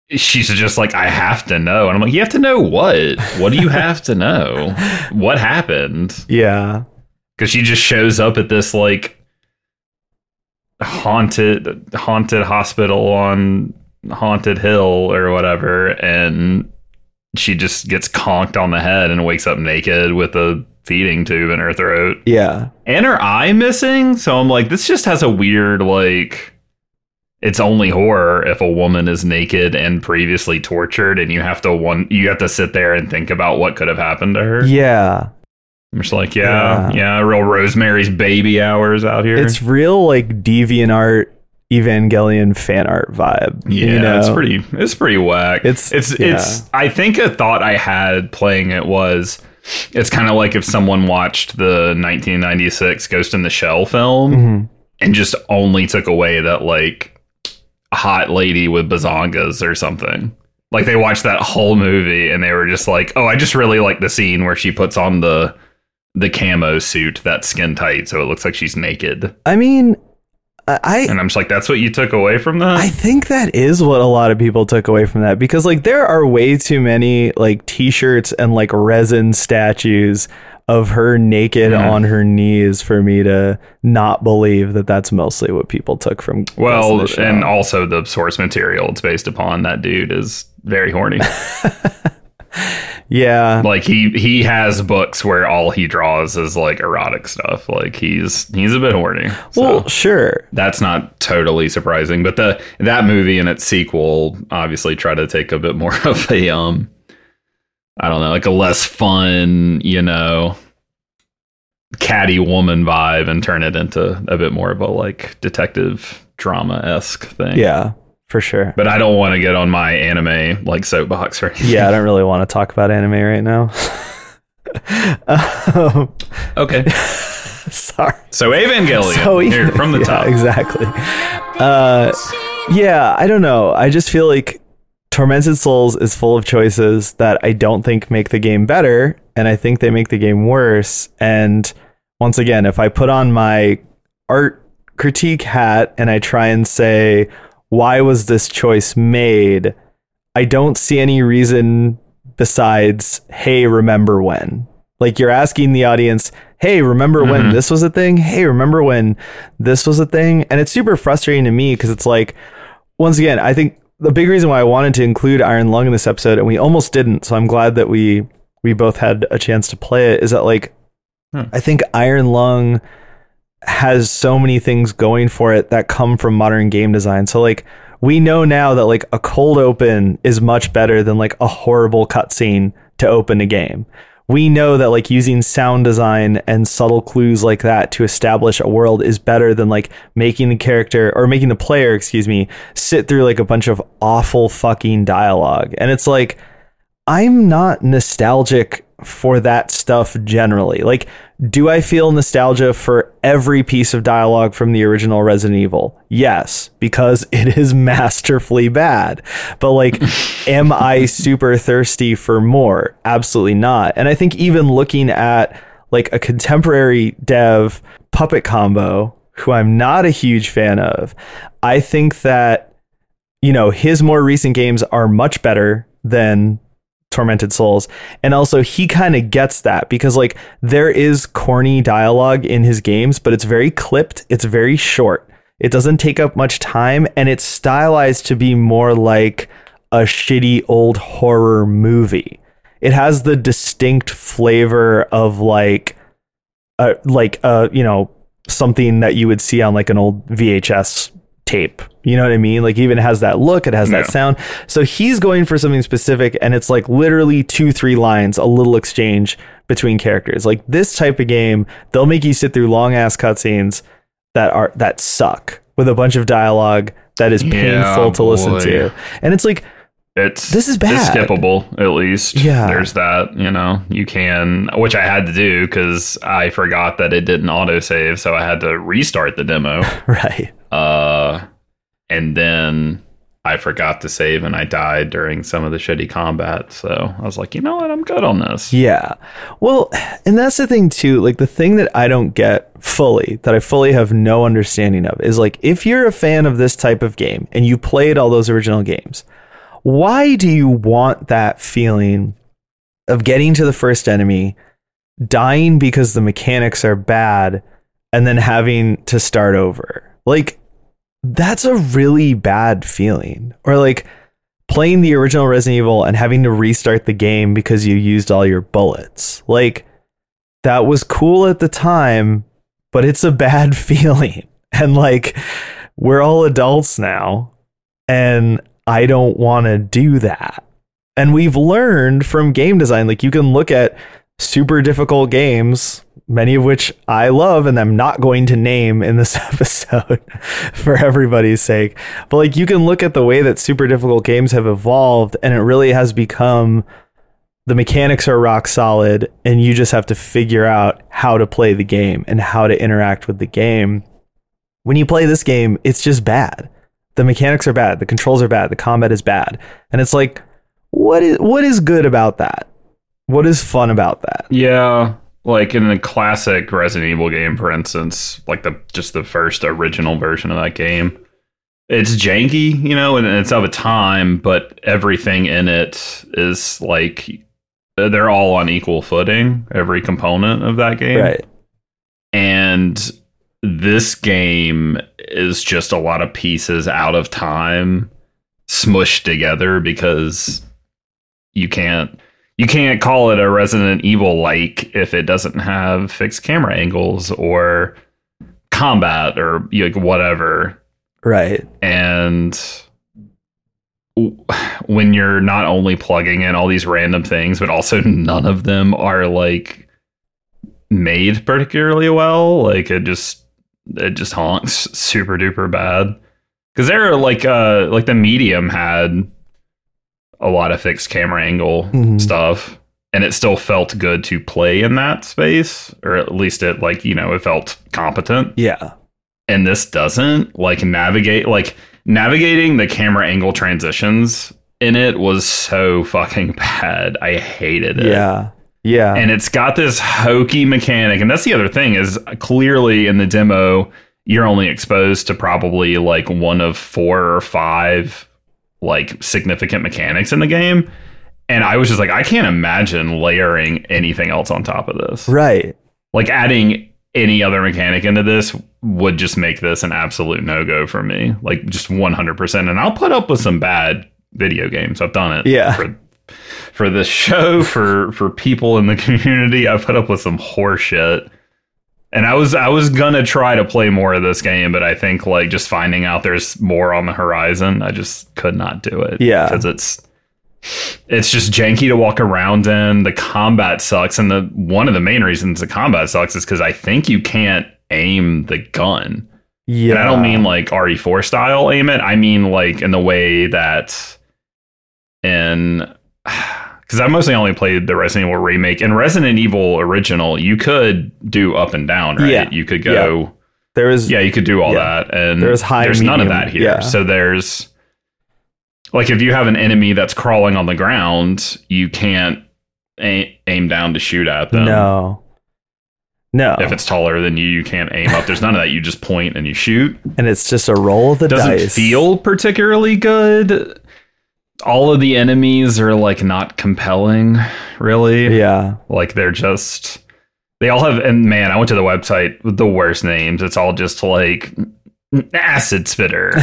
she's just like I have to know. And I'm like you have to know what? What do you have to know? What happened? Yeah. Cuz she just shows up at this like haunted haunted hospital on haunted hill or whatever and she just gets conked on the head and wakes up naked with a feeding tube in her throat Yeah. and her eye missing so i'm like this just has a weird like it's only horror if a woman is naked and previously tortured and you have to one you have to sit there and think about what could have happened to her Yeah. I'm just like yeah Yeah. yeah, real rosemary's baby hours out here It's real like deviant art Evangelion fan art vibe. Yeah, you know? it's pretty. It's pretty whack. It's- it's yeah. it's. I think a thought I had playing it was, it's kind of like if someone watched the 1996 Ghost in the Shell film Mhm. and just only took away that like hot lady with bazongas or something. Like they watched that whole movie and they were just like, "Oh, I just really like the scene where she puts on the the camo suit that's skin tight, so it looks like she's naked." I mean, I And I'm just like, "That's what you took away from that." I think that is what a lot of people took away from that because like there are way too many like t-shirts and like resin statues of her naked Yeah. on her knees for me to not believe that that's mostly what people took from Well, and also the source material it's based upon that dude is very horny. yeah like he he has books where all he draws is like erotic stuff. Like he's he's a bit horny. So well sure that's not totally surprising. But the that movie and its sequel obviously try to take a bit more of a um I don't know, like a less fun, you know, catty woman vibe and turn it into a bit more of a like detective drama esque thing. Yeah, for sure. But I don't want to get on my anime like soapbox or anything. Yeah, I don't really want to talk about anime right now. um, Okay. sorry. So Evangelion So here from the yeah, top. exactly. Uh, yeah, I don't know. I just feel like Tormented Souls is full of choices that I don't think make the game better, and I think they make the game worse. And once again, if I put on my art critique hat and I try and say, why was this choice made? I don't see any reason besides, hey, remember when? Like you're asking the audience, hey, remember when Mhm. this was a thing? Hey, remember when this was a thing? And it's super frustrating to me because it's like, once again, I think the big reason why I wanted to include Iron Lung in this episode, and we almost didn't, so I'm glad that we we both had a chance to play it, is that like Hmm. I think Iron Lung has so many things going for it that come from modern game design. So like we know now that like a cold open is much better than like a horrible cutscene to open a game. We know that like using sound design and subtle clues like that to establish a world is better than like making the character or making the player, excuse me, sit through like a bunch of awful fucking dialogue. And it's like I'm not nostalgic for that stuff generally. Like, do I feel nostalgia for every piece of dialogue from the original Resident Evil? Yes, because it is masterfully bad. But, like, am I super thirsty for more? Absolutely not. And I think even looking at like a contemporary dev puppet combo, who I'm not a huge fan of, I think that, you know, his more recent games are much better than Tormented Souls. And also he kind of gets that because like there is corny dialogue in his games, but it's very clipped, it's very short. It doesn't take up much time and it's stylized to be more like a shitty old horror movie. It has the distinct flavor of like uh, like uh you know something that you would see on like an old VHS tape. You know what I mean? Like even has that look, it has that Yeah. sound. So he's going for something specific and it's like literally two, three lines, a little exchange between characters. Like this type of game, they'll make you sit through long ass cutscenes that are that suck with a bunch of dialogue that is Yeah, painful to listen to. And it's like It's This is bad. It's skippable at least. Yeah. there's that. You know, you can, which I had to do because I forgot that it didn't autosave, so I had to restart the demo. right. Uh, and then I forgot to save, and I died during some of the shitty combat. So I was like, you know what, I'm good on this. Yeah. Well, and that's the thing too. Like the thing that I don't get fully, that I fully have no understanding of, is like if you're a fan of this type of game and you played all those original games, why do you want that feeling of getting to the first enemy, dying because the mechanics are bad, and then having to start over? Like, that's a really bad feeling. Or like, playing the original Resident Evil and having to restart the game because you used all your bullets. Like that was cool at the time, but it's a bad feeling. And like we're all adults now and I don't want to do that. And we've learned from game design like you can look at super difficult games many of which I love and I'm not going to name in this episode for everybody's sake. But like you can look at the way that super difficult games have evolved and it really has become the mechanics are rock solid and you just have to figure out how to play the game and how to interact with the game. When you play this game, it's just bad. The mechanics are bad, the controls are bad, the combat is bad. And it's like what is what is good about that? What is fun about that? Yeah, like in a classic Resident Evil game, for instance, like the just the first original version of that game, it's janky, you know, and it's of a time, but everything in it is like they're all on equal footing. Every component of that game, Right. and this game is just a lot of pieces out of time smushed together because you can't you can't call it a Resident Evil like if it doesn't have fixed camera angles or combat or like whatever Right. and when you're not only plugging in all these random things but also none of them are like made particularly well. Like it just it just honks super duper bad. Because they're like uh like the medium had a lot of fixed camera angle Mhm. stuff, and it still felt good to play in that space, or at least it like you know it felt competent. Yeah. And this doesn't like navigate like navigating the camera angle transitions in it was so fucking bad. I hated it Yeah. Yeah. and it's got this hokey mechanic and that's the other thing is clearly in the demo you're only exposed to probably like one of four or five like significant mechanics in the game. And i was just like i can't imagine layering anything else on top of this. Right. like adding any other mechanic into this would just make this an absolute no-go for me. Like just 100% and i'll put up with some bad video games. I've done it Yeah. for for this show for for people in the community. I put up with some horse shit and i was i was gonna try to play more of this game but i think like just finding out there's more on the horizon i just could not do it Yeah. because it's it's just janky to walk around in the combat sucks and the one of the main reasons the combat sucks is because i think you can't aim the gun Yeah. and I don't mean like RE4 style aim it. I mean like in the way that in because I mostly only played the Resident Evil remake and Resident Evil original. You could do up and down, right? Yeah. You could go, there is yeah, you could do all Yeah. that, and There's high, There's none of that here. yeah. So there's like if you have an enemy that's crawling on the ground, you can't a- aim down to shoot at them. no. No. If it's taller than you, you can't aim up. There's none of that. You just point and you shoot. and it's just a roll of the doesn't dice. feel particularly good. All of the enemies are like not compelling, really. Yeah. Like they're just they all have and man, I went to the website with the worst names. It's all just like acid spitter.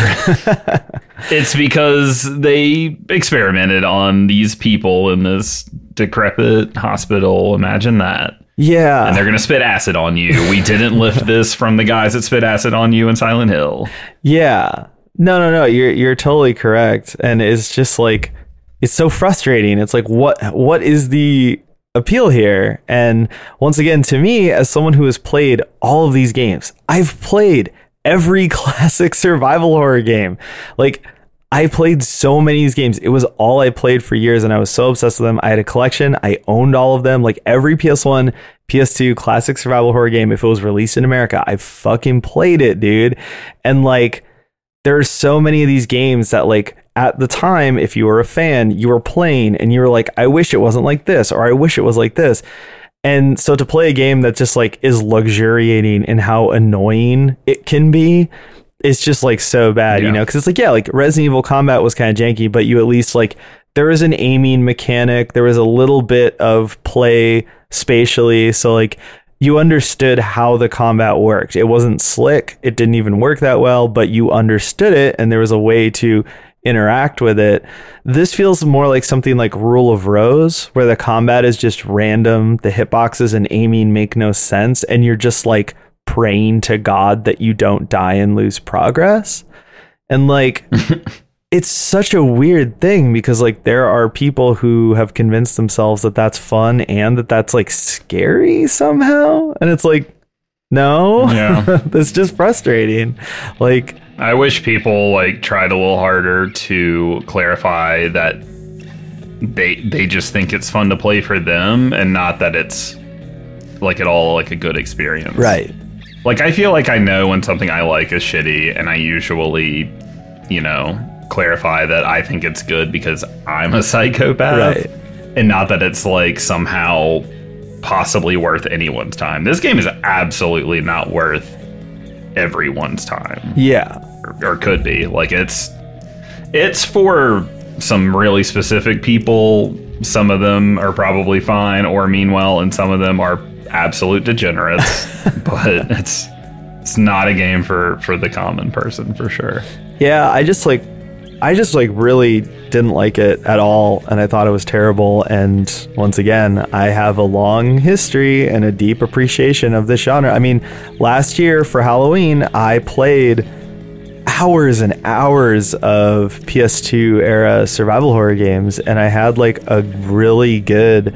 it's because they experimented on these people in this decrepit hospital. Imagine that. yeah. And they're going to spit acid on you. We didn't lift this from the guys that spit acid on you in Silent Hill. Yeah. No, no, no. You're you're totally correct. And it's just like it's so frustrating. It's like what what is the appeal here? And once again, to me, as someone who has played all of these games, I've played every classic survival horror game. Like I played so many of these games. It was all I played for years and I was so obsessed with them. I had a collection. I owned all of them. Like every PS1, PS2 classic survival horror game, if it was released in America, I fucking played it, dude. And like, there are so many of these games that like at the time if you were a fan you were playing and you were like i wish it wasn't like this or i wish it was like this. And so to play a game that just like is luxuriating in how annoying it can be it's just like so bad you know? Because it's like yeah like resident evil combat was kind of janky but you at least like there was an aiming mechanic there was a little bit of play spatially. So like you understood how the combat worked. It wasn't slick. It didn't even work that well, but you understood it and there was a way to interact with it. This feels more like something like Rule of Rose, where the combat is just random. The hitboxes and aiming make no sense. And you're just like praying to God that you don't die and lose progress. And like, it's such a weird thing because like there are people who have convinced themselves that that's fun and that that's like scary somehow and it's like no Yeah. that's just frustrating like I wish people like tried a little harder to clarify that they they just think it's fun to play for them and not that it's like at all like a good experience. Right. Like I feel like I know when something I like is shitty and I usually, you know, clarify that I think it's good because I'm a psychopath right and not that it's like somehow possibly worth anyone's time. This game is absolutely not worth everyone's time yeah or, or could be. Like it's it's for some really specific people. Some of them are probably fine or mean well, and some of them are absolute degenerates. but it's it's not a game for for the common person for sure. yeah i just like i just like really didn't like it at all and i thought it was terrible and once again i have a long history and a deep appreciation of this genre. I mean last year for halloween i played hours and hours of PS2 era survival horror games and I had like a really good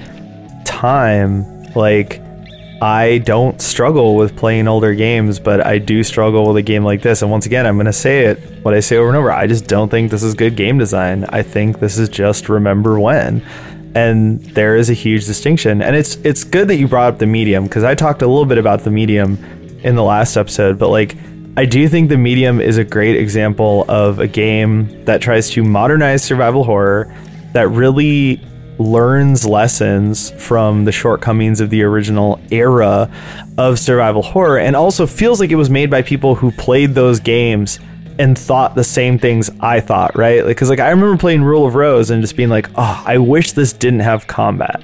time like I don't struggle with playing older games, but I do struggle with a game like this. And once again, I'm going to say it, what I say over and over. I just don't think this is good game design. I think this is just remember when. And there is a huge distinction. And it's it's good that you brought up the medium because I talked a little bit about the medium in the last episode, but like I do think the medium is a great example of a game that tries to modernize survival horror that really learns lessons from the shortcomings of the original era of survival horror and also feels like it was made by people who played those games and thought the same things I thought, right? Like cuz like I remember playing Rule of Rose and just being like, "Oh, I wish this didn't have combat."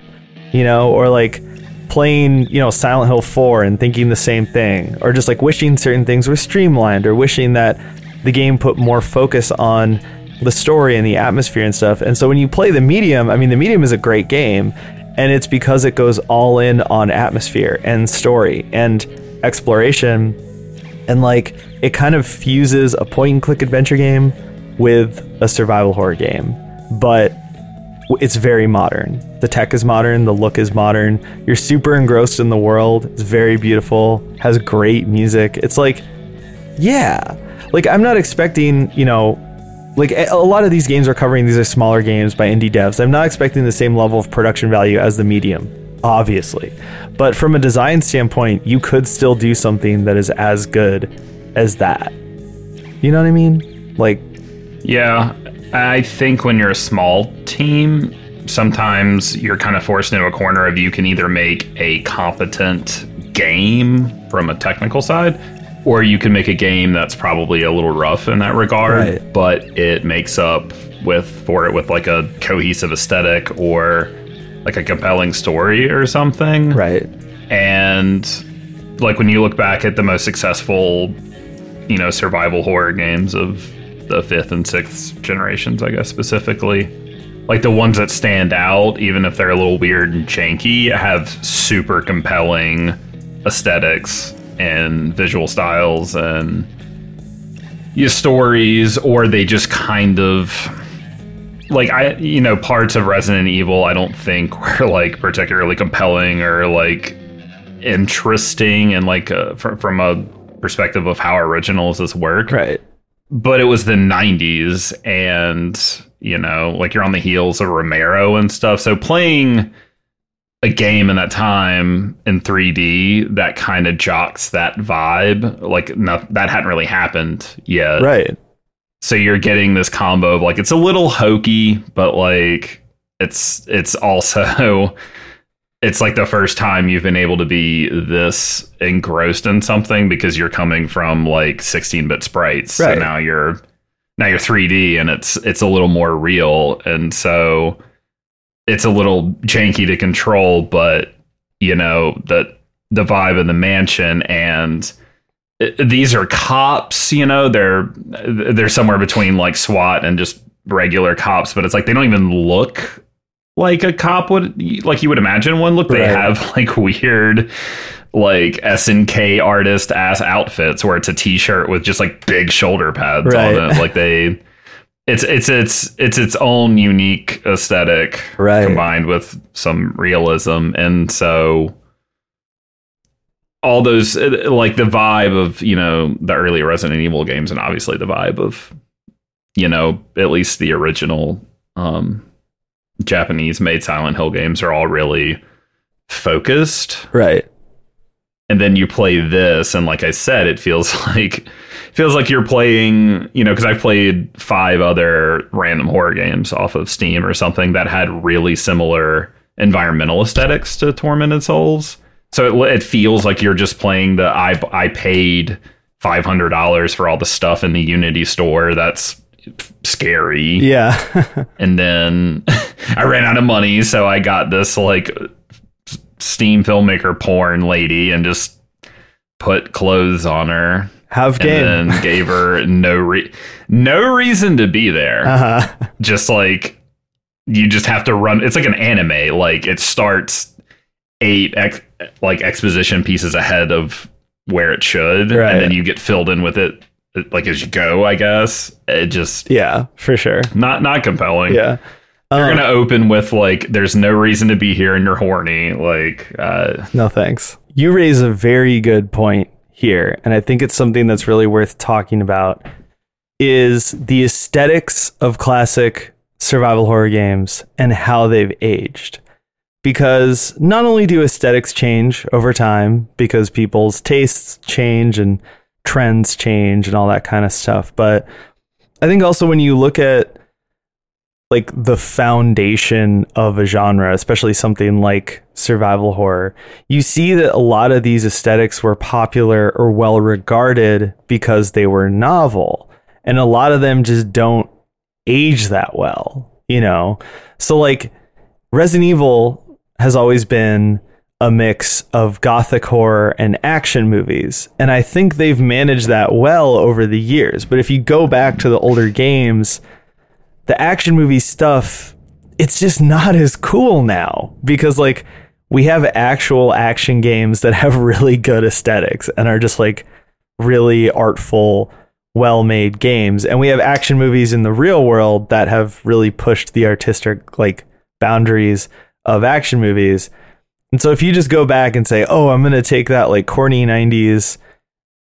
You know, or like playing, you know, Silent Hill 4 and thinking the same thing or just like wishing certain things were streamlined or wishing that the game put more focus on the story and the atmosphere and stuff. And so when you play the medium, I mean, the medium is a great game, and it's because it goes all in on atmosphere and story and exploration. And like it kind of fuses a point and click adventure game with a survival horror game, but it's very modern. The tech is modern, the look is modern. You're super engrossed in the world. It's very beautiful, has great music. It's like, yeah. Like I'm not expecting, you know, like a lot of these games are covering these are smaller games by indie devs. I'm not expecting the same level of production value as the medium, obviously. But from a design standpoint, you could still do something that is as good as that. You know what I mean? Like Yeah, I think when you're a small team, sometimes you're kind of forced into a corner of you can either make a competent game from a technical side or you can make a game that's probably a little rough in that regard, Right. but it makes up with for it with like a cohesive aesthetic or like a compelling story or something. right. And like when you look back at the most successful, you know, survival horror games of the fifth and sixth generations, I guess specifically, like the ones that stand out, even if they're a little weird and janky, have super compelling aesthetics and visual styles and your stories, or they just kind of like I, you know, parts of Resident Evil I don't think were like particularly compelling or like interesting and like uh, fr- from a perspective of how originals this work. Right. But it was the 90s and you know, like you're on the heels of Romero and stuff. So playing a game in that time in 3D that kind of jocks that vibe, like not, that hadn't really happened yet. Right. So you're getting this combo of like it's a little hokey, but like it's it's also it's like the first time you've been able to be this engrossed in something because you're coming from like 16-bit sprites. Right. So now you're now you're 3D and it's it's a little more real and so it's a little janky to control, but you know, the the vibe of the mansion and uh, these are cops, you know, they're they're somewhere between like SWAT and just regular cops, but it's like they don't even look like a cop would like you would imagine one look. They Right. have like weird like SNK artist ass outfits where it's a t-shirt with just like big shoulder pads Right. on it. Like they it's it's it's it's its own unique aesthetic Right. combined with some realism and so all those uh, like the vibe of you know the early resident evil games and obviously the vibe of you know at least the original um japanese made silent hill games are all really focused Right. and then you play this and like i said it feels like feels like you're playing you know because i've played five other random horror games off of steam or something that had really similar environmental aesthetics to tormented souls. So it, it feels like you're just playing the i i paid $500 for all the stuff in the unity store that's scary. Yeah. and then I ran out of money, so I got this like Steam filmmaker porn lady and just put clothes on her Have game. and then gave her no re- no reason to be there. uh-huh. Just like you just have to run. It's like an anime. Like it starts eight ex- like exposition pieces ahead of where it should, Right. and then you get filled in with it like as you go. I guess it just Yeah, for sure. not not compelling. Yeah. You're Um, gonna open with like, "There's no reason to be here," and you're horny. Like, uh, No thanks. you raise a very good point here, and I think it's something that's really worth talking about. Is the aesthetics of classic survival horror games and how they've aged. Because not only do aesthetics change over time because people's tastes change and trends change and all that kind of stuff, but I think also when you look at like the foundation of a genre, especially something like survival horror, you see that a lot of these aesthetics were popular or well regarded because they were novel. And a lot of them just don't age that well, you know? So, like, Resident Evil has always been a mix of gothic horror and action movies. And I think they've managed that well over the years. But if you go back to the older games, the action movie stuff, it's just not as cool now because, like, we have actual action games that have really good aesthetics and are just like really artful well made games. And we have action movies in the real world that have really pushed the artistic like boundaries of action movies. And so if you just go back and say, "Oh, I'm going to take that like corny 90s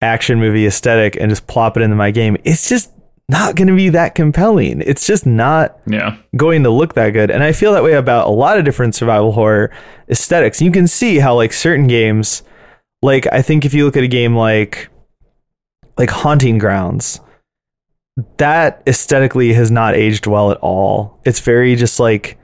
action movie aesthetic and just plop it into my game." It's just not going to be that compelling. It's just not Yeah. going to look that good. And I feel that way about a lot of different survival horror aesthetics. You can see how like certain games like I think if you look at a game like like Haunting Grounds, that aesthetically has not aged well at all. It's very just like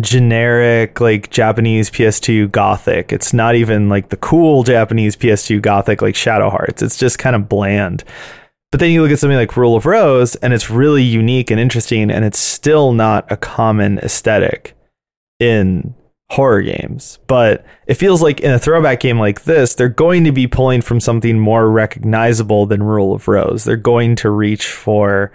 generic like Japanese PS2 gothic. It's not even like the cool Japanese PS2 gothic like Shadow Hearts. It's just kind of bland. But then you look at something like Rule of Rose and it's really unique and interesting and it's still not a common aesthetic in horror games. But it feels like in a throwback game like this, they're going to be pulling from something more recognizable than Rule of Rose. They're going to reach for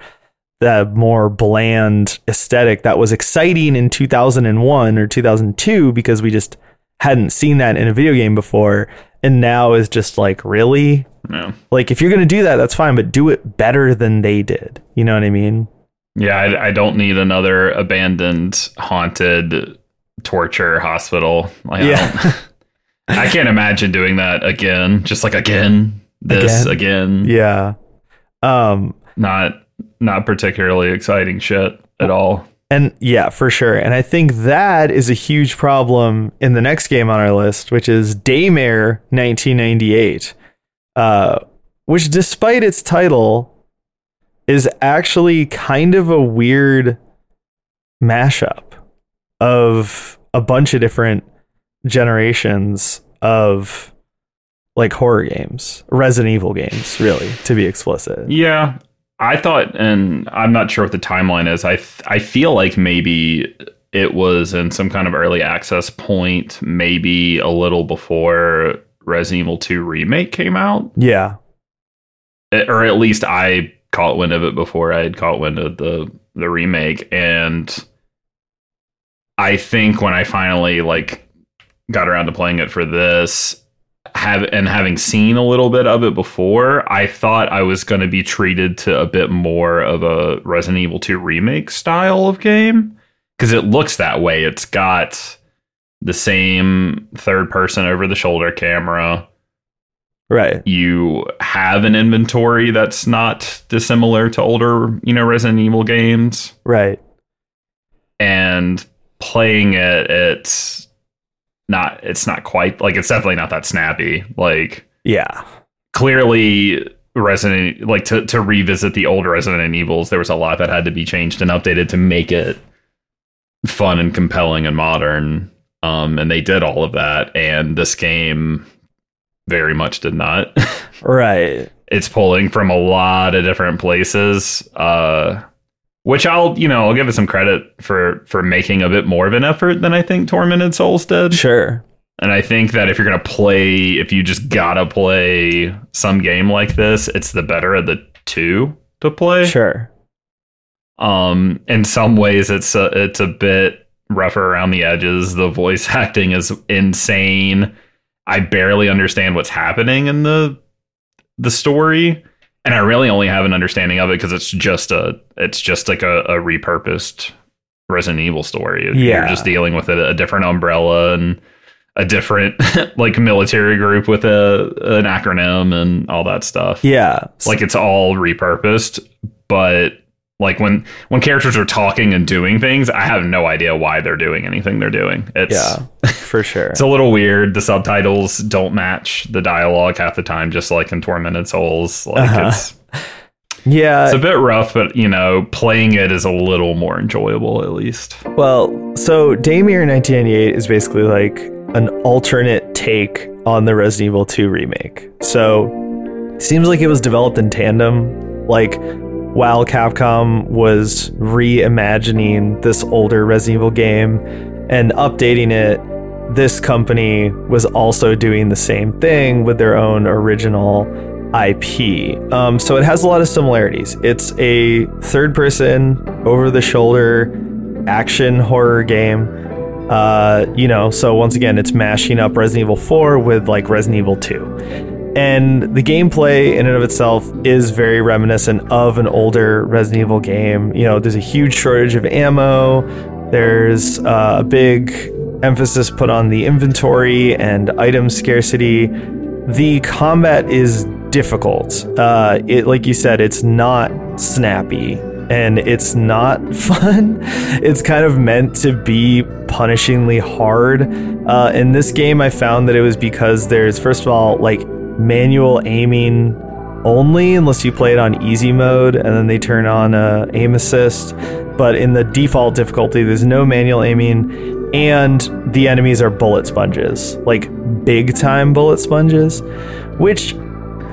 the more bland aesthetic that was exciting in 2001 or 2002 because we just hadn't seen that in a video game before and now is just like really Yeah. like if you're going to do that that's fine but do it better than they did you know what i mean Yeah, I, I don't need another abandoned, haunted torture hospital. Like, Yeah. don't- I can't imagine doing that again. Just like again, this again. yeah um Not not particularly exciting shit at all. And yeah, for sure. And I think that is a huge problem in the next game on our list, which is Daymare 1998, uh, which, despite its title, is actually kind of a weird mashup of a bunch of different generations of like horror games, Resident Evil games, really, to be explicit. Yeah, I thought, and I'm not sure what the timeline is. I th- I feel like maybe it was in some kind of early access point, maybe a little before Resident Evil 2 remake came out, Yeah. Eh, or at least I caught wind of it before I had caught wind of the the remake, and I think when I finally like got around to playing it for this have and having seen a little bit of it before, I thought I was going to be treated to a bit more of a Resident Evil 2 remake style of game because it looks that way. It's got the same third person over the shoulder camera. Right. You have an inventory that's not dissimilar to older, you know, Resident Evil games Right. and playing it it's not it's not quite like it's definitely not that snappy like Yeah. clearly resident like to, to revisit the old resident evils there was a lot that had to be changed and updated to make it fun and compelling and modern um and they did all of that and this game very much did not Right. it's pulling from a lot of different places uh which I'll, you know, I'll give it some credit for for making a bit more of an effort than I think Tormented Souls did. Sure. And I think that if you're gonna play, if you just gotta play some game like this, it's the better of the two to play. Sure. Um, in some ways, it's a, it's a bit rougher around the edges. The voice acting is insane. I barely understand what's happening in the the story, and I really only have an understanding of it because it's just a it's just like a, a repurposed Resident Evil story. Yeah. You're just dealing with a, a different umbrella and a different like military group with a an acronym and all that stuff. Yeah. Like it's all repurposed, but like when when characters are talking and doing things, I have no idea why they're doing anything they're doing. It's yeah, for sure. it's a little weird. The subtitles don't match the dialogue half the time, just like in Tormented Souls. Like Uh-huh. it's yeah. it's a bit rough, but you know, playing it is a little more enjoyable at least. Well, so Daymare 1998 is basically like an alternate take on the Resident Evil 2 remake. So, seems like it was developed in tandem. Like, while Capcom was reimagining this older Resident Evil game and updating it, this company was also doing the same thing with their own original IP. Um, so it has a lot of similarities. It's a third person, over the shoulder action horror game. Uh, you know, so once again, it's mashing up Resident Evil 4 with like Resident Evil 2. And the gameplay in and of itself is very reminiscent of an older Resident Evil game. You know, there's a huge shortage of ammo. There's uh, a big emphasis put on the inventory and item scarcity. The combat is difficult. Uh, it, like you said, it's not snappy and it's not fun. It's kind of meant to be punishingly hard. Uh, in this game, I found that it was because there's, first of all, like manual aiming only unless you play it on easy mode and then they turn on uh, aim assist. But in the default difficulty, there's no manual aiming, and the enemies are bullet sponges, like big time bullet sponges, which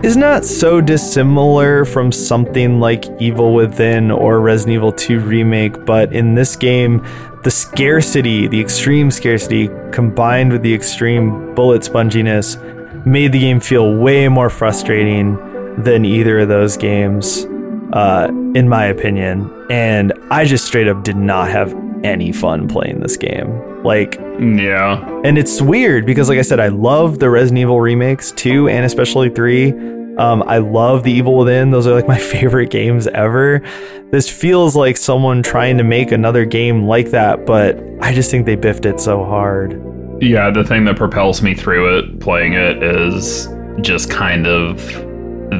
is not so dissimilar from something like Evil Within or Resident Evil 2 Remake, but in this game, the scarcity, the extreme scarcity, combined with the extreme bullet sponginess, made the game feel way more frustrating than either of those games, uh, in my opinion. And I just straight up did not have any fun playing this game. Like, Yeah. and it's weird because, like I said, I love the Resident Evil remakes, 2 and especially 3. Um, I love The Evil Within. Those are like my favorite games ever. This feels like someone trying to make another game like that, but I just think they biffed it so hard. Yeah, the thing that propels me through it, playing it, is just kind of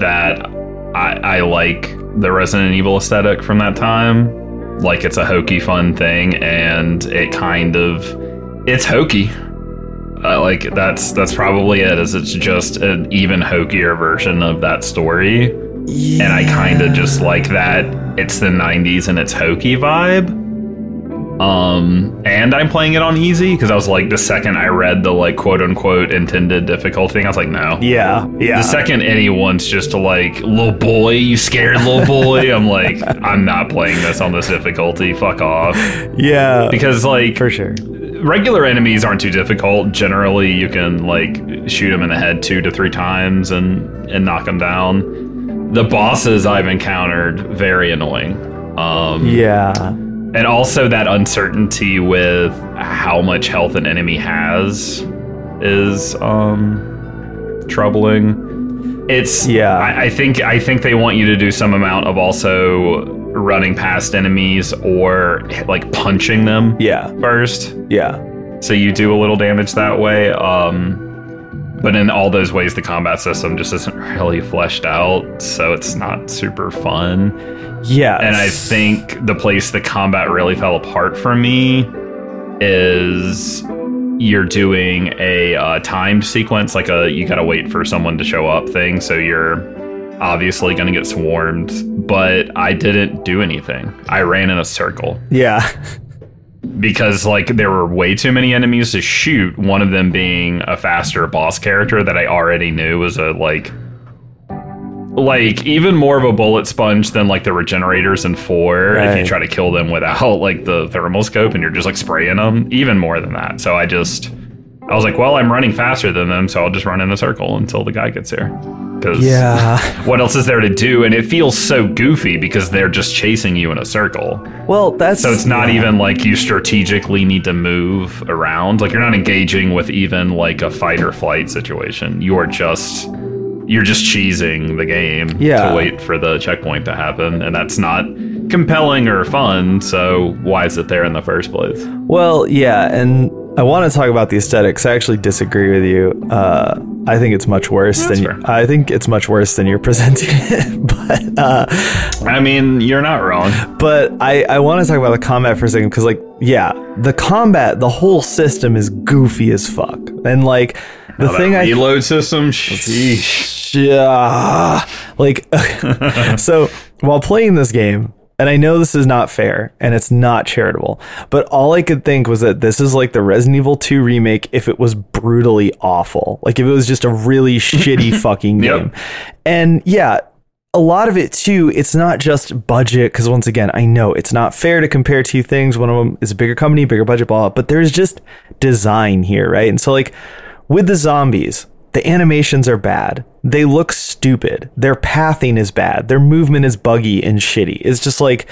that I, I like the Resident Evil aesthetic from that time. Like it's a hokey, fun thing, and it kind of it's hokey. Uh, like that's that's probably it. Is it's just an even hokier version of that story, and I kind of just like that. It's the '90s and it's hokey vibe. Um, and I'm playing it on easy because I was like, the second I read the like quote unquote intended difficulty, I was like, no. Yeah, yeah. The second anyone's just like, little boy, you scared little boy, I'm like, I'm not playing this on this difficulty. Fuck off. yeah, Because like for sure. regular enemies aren't too difficult. Generally, you can like shoot them in the head two to three times and and knock them down. The bosses I've encountered very annoying. Um, Yeah, and also that uncertainty with how much health an enemy has is um troubling. It's Yeah. I, I think I think they want you to do some amount of also running past enemies or like punching them yeah, first. yeah. So you do a little damage that way. Um but in all those ways the combat system just isn't really fleshed out, so it's not super fun. Yeah. And I think the place the combat really fell apart for me is you're doing a uh, timed sequence, like a you gotta wait for someone to show up thing. So you're obviously gonna get swarmed, but I didn't do anything. I ran in a circle Yeah. Because like there were way too many enemies to shoot. One of them being a faster boss character that I already knew was a like like even more of a bullet sponge than like the regenerators in four if you try to kill them without like the thermal scope and you're just like spraying them even more than that so i just i was like well i'm running faster than them so i'll just run in a circle until the guy gets here because Yeah. what else is there to do and it feels so goofy because they're just chasing you in a circle Well, that's so it's not yeah. even like you strategically need to move around. Like you're not engaging with even like a fight or flight situation. You are just you're just cheesing the game Yeah. to wait for the checkpoint to happen, and that's not compelling or fun. So why is it there in the first place? Well, yeah, and I want to talk about the aesthetics. I actually disagree with you. Uh, I think it's much worse That's than fair. I think it's much worse than you're presenting it. but uh, I mean, you're not wrong. but I I want to talk about the combat for a second because like yeah, the combat, the whole system is goofy as fuck, and like the thing I reload system, sheesh. yeah, like so while playing this game and i know this is not fair and it's not charitable but all i could think was that this is like the resident evil 2 remake if it was brutally awful. Like if it was just a really shitty fucking Yep. game. And yeah a lot of it too it's not just budget because once again i know it's not fair to compare two things. One of them is a bigger company bigger budget blah, blah but there's just design here right? And so like with the zombies the animations are bad. They look stupid. Their pathing is bad. Their movement is buggy and shitty. It's just like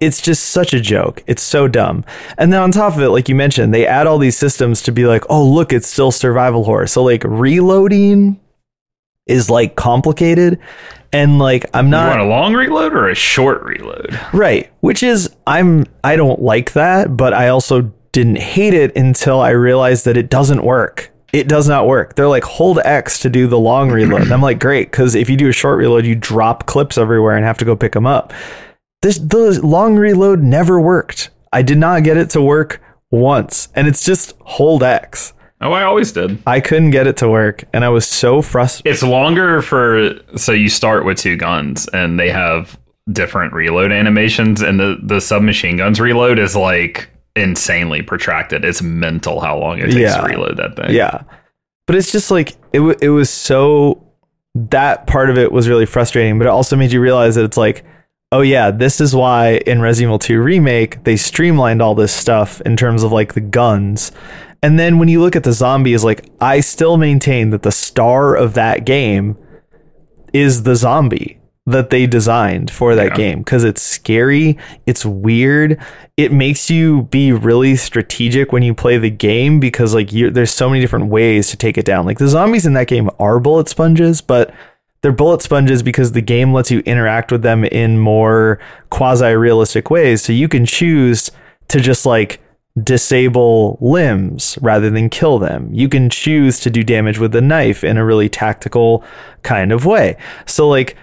it's just such a joke. It's so dumb. And then on top of it like you mentioned they add all these systems to be like oh look it's still survival horror. So like reloading is like complicated. And like i'm You not want a long reload or a short reload? Right, which is I'm I don't like that, but I also didn't hate it until I realized that it doesn't work. It does not work. They're like hold X to do the long reload. And I'm like, great, because if you do a short reload, you drop clips everywhere and have to go pick them up. This the long reload never worked. I did not get it to work once, and it's just hold X. Oh, I always did. I couldn't get it to work, and I was so frustrated. It's longer for so you start with two guns and they have different reload animations and the the submachine guns reload is like insanely protracted. It's mental how long it takes Yeah. to reload that thing. Yeah. But it's just like it w- it was so that part of it was really frustrating, but it also made you realize that it's like oh yeah, this is why in Resident Evil 2 remake they streamlined all this stuff in terms of like the guns. And then when you look at the zombies like I still maintain that the star of that game is the zombie that they designed for that Yeah. game because it's scary, it's weird, it makes you be really strategic when you play the game because like there's so many different ways to take it down. Like the zombies in that game are bullet sponges, but they're bullet sponges because the game lets you interact with them in more quasi realistic ways. So you can choose to just like disable limbs rather than kill them. You can choose to do damage with the knife in a really tactical kind of way. So like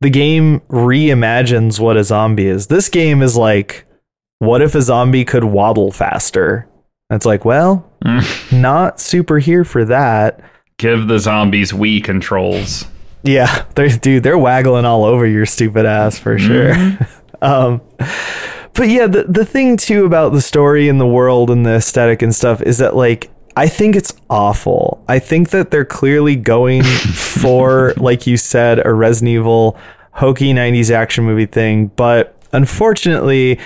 the game reimagines what a zombie is. This game is like what if a zombie could waddle faster? It's like, well, not super here for that. Give the zombies Wii controls. Yeah, they're, dude, they're waggling all over your stupid ass for sure. um, but yeah, the the thing too about the story and the world and the aesthetic and stuff is that like I think it's awful. I think that they're clearly going for, like you said, a Resident Evil hokey '90s action movie thing, but unfortunately,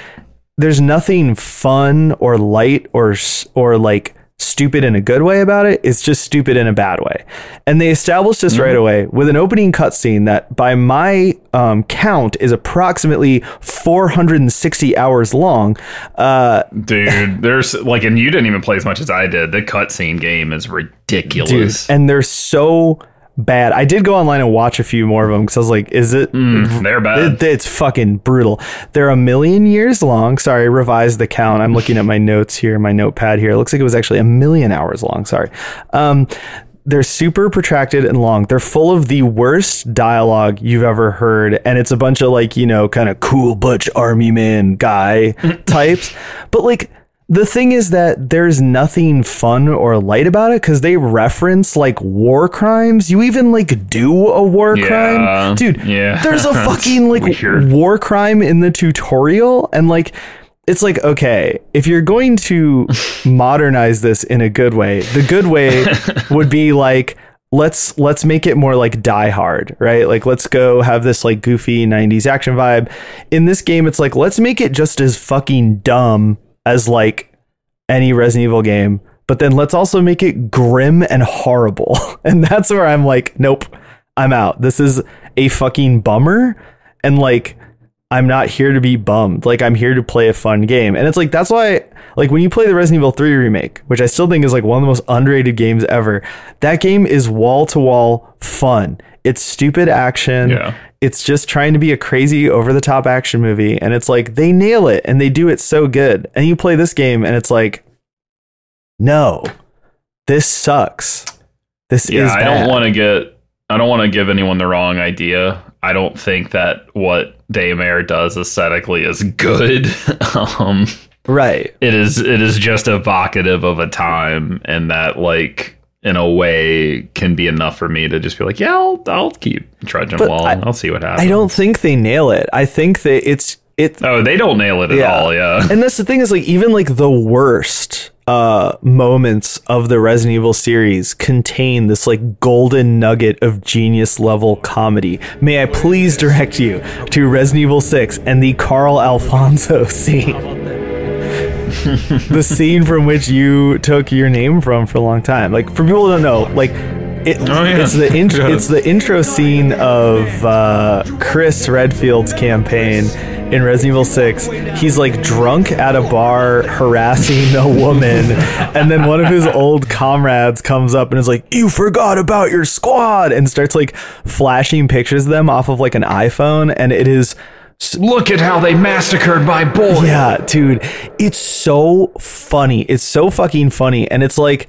there's nothing fun or light or or like stupid in a good way about it. It's just stupid in a bad way. And they established this right away with an opening cutscene that, by my um, count, is approximately 460 hours long. Uh, Dude, there's like and you didn't even play as much as I did. The cutscene game is dude, ridiculous. and they're so bad. I did go online and watch a few more of them because I was like, is it? Mm, they're bad. It, it's fucking brutal. They're a million years long. Sorry, revised the count. I'm looking at my notes here, my notepad here. It looks like it was actually a million hours long. Sorry. Um, they're super protracted and long. They're full of the worst dialogue you've ever heard, and it's a bunch of like you know kind of cool butch army man guy types. But like the thing is that there's nothing fun or light about it because they reference like war crimes. You even like do a war Yeah, crime, dude. yeah. there's a fucking like weird. war crime in the tutorial, and like it's like okay, if you're going to modernize this in a good way, the good way would be like let's let's make it more like Die Hard, right? Like let's go have this like goofy 90s action vibe. In this game it's like let's make it just as fucking dumb as like any Resident Evil game, but then let's also make it grim and horrible. And that's where I'm like, nope, I'm out. This is a fucking bummer. And like, I'm not here to be bummed. Like, I'm here to play a fun game. And it's like, that's why, like, when you play the Resident Evil 3 remake, which I still think is like one of the most underrated games ever, that game is wall to wall fun. It's stupid action. Yeah. It's just trying to be a crazy over the top action movie. And it's like, they nail it and they do it so good. And you play this game and it's like, no, this sucks. This Yeah, is I don't want to get. I don't want to give anyone the wrong idea. I don't think that what Daymare does aesthetically is good. um, right. it is. It is just evocative of a time, and that like in a way can be enough for me to just be like, yeah, I'll, I'll keep trudging But along. I- I'll see what happens. I don't think they nail it. I think that it's it Oh, they don't nail it at Yeah. all. Yeah. and that's the thing is like even like the worst uh moments of the Resident Evil series contain this like golden nugget of genius level comedy. May I please direct you to Resident Evil 6 and the Carl Alfonso scene. The scene from which you took your name from for a long time. Like for people who don't know, like it, Oh, yeah. it's the int- Yeah. it's the intro scene of uh, Chris Redfield's campaign in Resident Evil 6. He's like drunk at a bar harassing a woman, and then one of his old comrades comes up and is like, "You forgot about your squad," and starts like flashing pictures of them off of like an iPhone, and it is. Look at how they massacred my boy. Yeah, dude, it's so funny. It's so fucking funny. And it's like,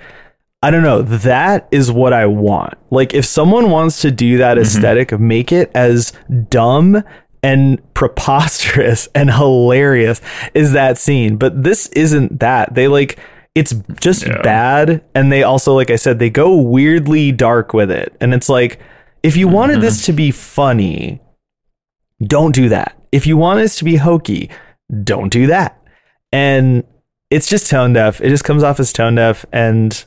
I don't know, that is what I want. Like, if someone wants to do that mm-hmm. aesthetic, make it as dumb and preposterous and hilarious as that scene. But this isn't that. They like, it's just Yeah. bad. And they also, like I said, they go weirdly dark with it. And it's like, if you wanted this mm-hmm. to be funny, don't do that. If you want us to be hokey, don't do that. And it's just tone deaf. It just comes off as tone deaf and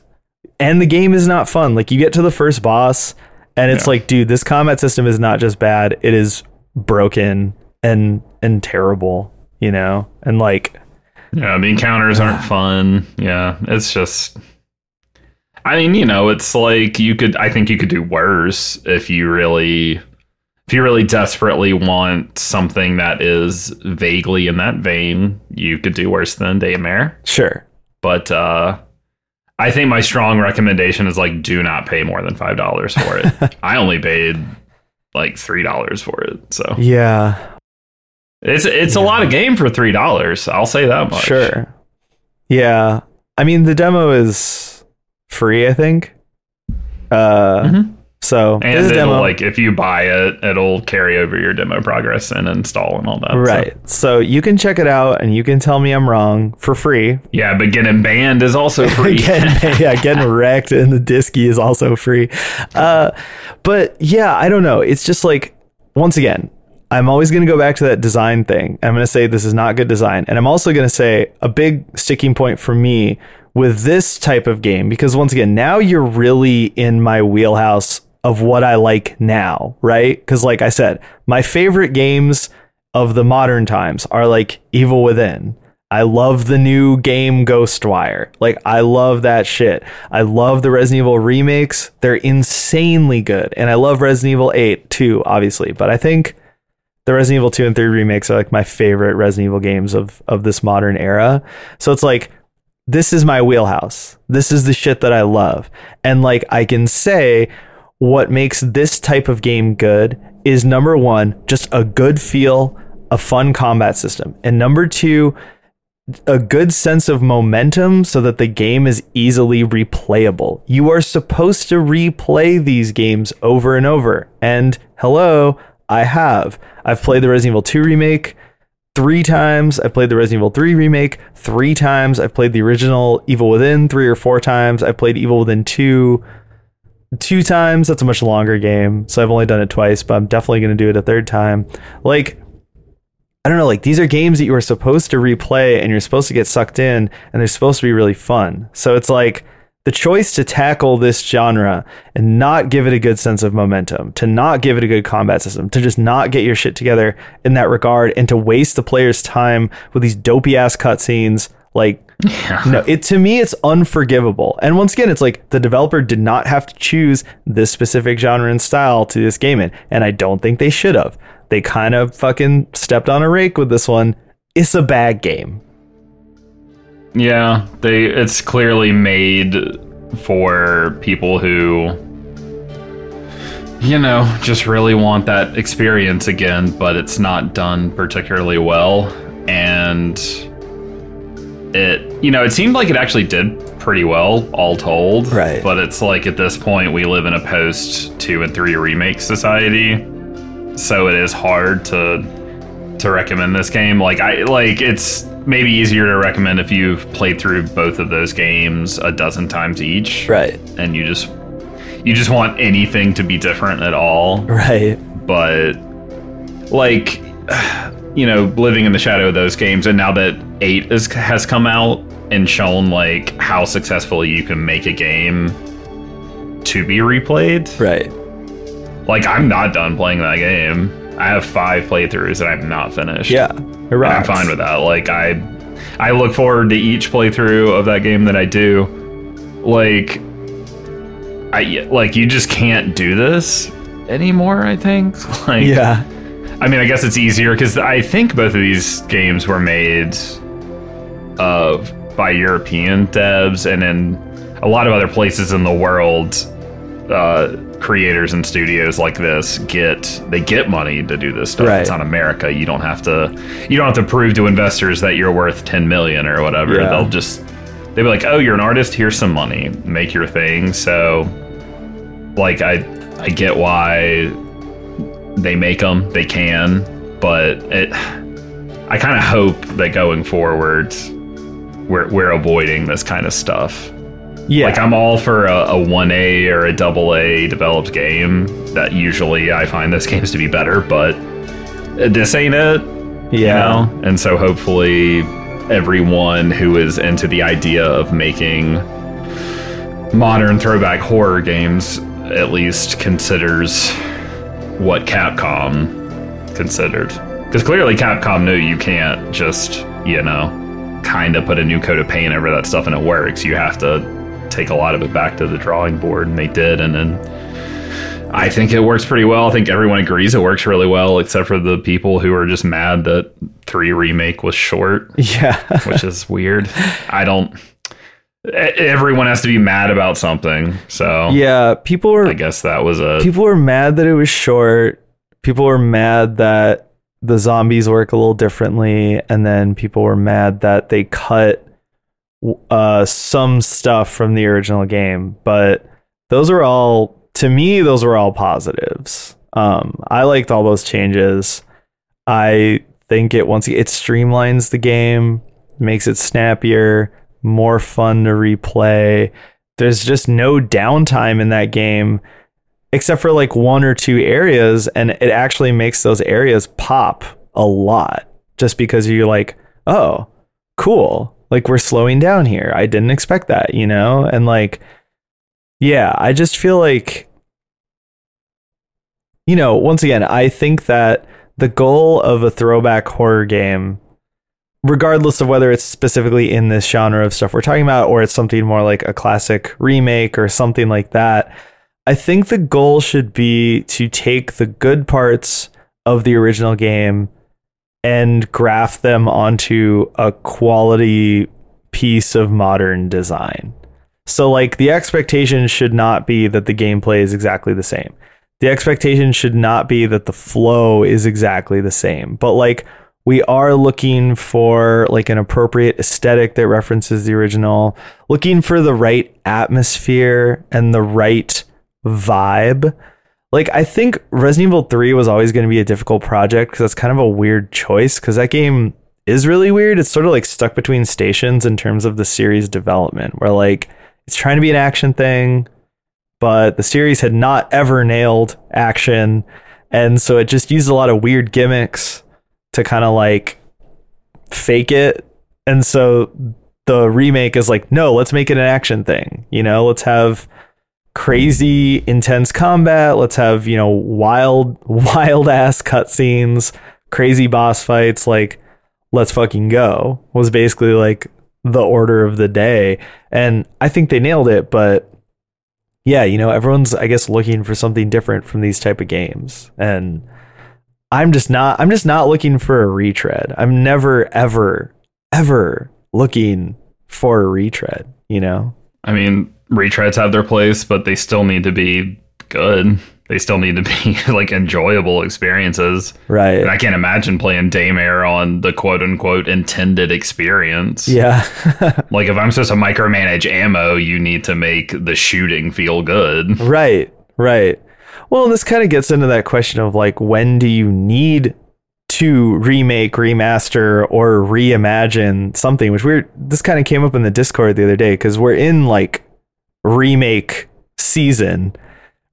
and the game is not fun. Like you get to the first boss and it's Yeah. like, dude, this combat system is not just bad, it is broken and and terrible, you know? And like Yeah, the encounters aren't fun. Yeah, it's just. I mean, you know, it's like you could. I think you could do worse if you really, if you really desperately want something that is vaguely in that vein. You could do worse than Daymare. sure. But uh, I think my strong recommendation is like, do not pay more than five dollars for it. I only paid like three dollars for it, so Yeah. it's it's a lot of game for three dollars. I'll say that much. Sure. Yeah. I mean the demo is free, I think. Uh Mhm. So And it'll demo. like if you buy it, it'll carry over your demo progress and install and all that. so- Right. So you can check it out and you can tell me I'm wrong for free. Yeah, but getting banned is also free. getting, yeah, getting wrecked and the disky is also free. Uh, but yeah, I don't know. It's just like, once again, I'm always going to go back to that design thing. I'm going to say this is not good design. And I'm also going to say a big sticking point for me with this type of game, because once again, now you're really in my wheelhouse of what I like now, right? Because, like I said, my favorite games of the modern times are like Evil Within. I love the new game Ghostwire. Like I love that shit. I love the Resident Evil remakes. They're insanely good. And I love Resident Evil 8 too, obviously. But I think the Resident Evil 2 and 3 remakes are like my favorite Resident Evil games of of this modern era. So it's like this is my wheelhouse. This is the shit that I love. And like I can say what makes this type of game good is number 1, just a good feel, a fun combat system. And number 2, a good sense of momentum so that the game is easily replayable. You are supposed to replay these games over and over. And hello, I have. I've played the Resident Evil 2 remake three times. I've played the Resident Evil 3 remake three times. I've played the original Evil Within three or four times. I've played Evil Within 2 two times. That's a much longer game. So I've only done it twice, but I'm definitely going to do it a third time. Like, I don't know, like these are games that you are supposed to replay and you're supposed to get sucked in and they're supposed to be really fun. So it's like the choice to tackle this genre and not give it a good sense of momentum, to not give it a good combat system, to just not get your shit together in that regard and to waste the player's time with these dopey ass cutscenes like no, it to me it's unforgivable. And once again, it's like the developer did not have to choose this specific genre and style to this game in, and I don't think they should have. They kind of fucking stepped on a rake with this one. It's a bad game. Yeah, they it's clearly made for people who you know, just really want that experience again, but it's not done particularly well and it you know it seemed like it actually did pretty well all told Right. but it's like at this point we live in a post 2 and 3 remake society so it is hard to to recommend this game like i like it's maybe easier to recommend if you've played through both of those games a dozen times each Right. and you just you just want anything to be different at all Right. but like you know living in the shadow of those games and now that 8 is, has come out and shown like how successfully you can make a game to be replayed Right. like i'm not done playing that game i have five playthroughs that i've not finished Yeah. I'm fine with that like i i look forward to each playthrough of that game that i do like i like you just can't do this anymore i think like Yeah. I mean, I guess it's easier because I think both of these games were made of by European devs, and in a lot of other places in the world, uh, creators and studios like this get they get money to do this stuff. Right. It's not America. You don't have to you don't have to prove to investors that you're worth ten million or whatever. Yeah. They'll just they'll be like, oh, you're an artist. Here's some money. Make your thing. So, like, I I get why they make them they can but it i kind of hope that going forward we're, we're avoiding this kind of stuff Yeah. like i'm all for a, a 1a or a double a developed game that usually i find those games to be better but this ain't it you yeah. know? and so hopefully everyone who is into the idea of making modern throwback horror games at least considers what Capcom considered. Because clearly Capcom knew you can't just, you know, kind of put a new coat of paint over that stuff and it works. You have to take a lot of it back to the drawing board, and they did. And then I think it works pretty well. I think everyone agrees it works really well, except for the people who are just mad that 3 Remake was short, Yeah. which is weird. I don't. Everyone has to be mad about something. So yeah. People were I guess that was a. people were mad that it was short. People were mad that the zombies work a little differently, and then people were mad that they cut uh, some stuff from the original game. But those are all, to me, those were all positives. Um, I liked all those changes. I think it once it streamlines the game, makes it snappier, more fun to replay. There's just no downtime in that game except for like one or two areas and it actually makes those areas pop a lot just because you're like oh cool. Like we're slowing down here. I didn't expect that you know? And like yeah i just feel like you know once again i think that the goal of a throwback horror game regardless of whether it's specifically in this genre of stuff we're talking about or it's something more like a classic remake or something like that I think the goal should be to take the good parts of the original game and graft them onto a quality piece of modern design. So, like, the expectation should not be that the gameplay is exactly the same. The expectation should not be that the flow is exactly the same. But, like, we are looking for like an appropriate aesthetic that references the original, looking for the right atmosphere and the right vibe. Like I think Resident Evil 3 was always going to be a difficult project because that's kind of a weird choice because that game is really weird. It's sort of like stuck between stations in terms of the series development where like it's trying to be an action thing, but the series had not ever nailed action. And so it just used a lot of weird gimmicks to kind of like fake it. And so the remake is like, no, let's make it an action thing. You know, let's have crazy intense combat. Let's have, you know, wild wild ass cutscenes, crazy boss fights, like let's fucking go. Was basically like the order of the day. And I think they nailed it, but yeah, you know, everyone's I guess looking for something different from these type of games. And I'm just not I'm just not looking for a retread. I'm never ever ever looking for a retread, you know? I mean, retreads have their place, but they still need to be good. they still need to be like enjoyable experiences. Right. And I can't imagine playing Daymare on the quote unquote intended experience. Yeah. like if I'm supposed to micromanage ammo, you need to make the shooting feel good. right. Right. Well, this kind of gets into that question of like, when do you need to remake, remaster, or reimagine something? Which we're this kind of came up in the Discord the other day because we're in like remake season,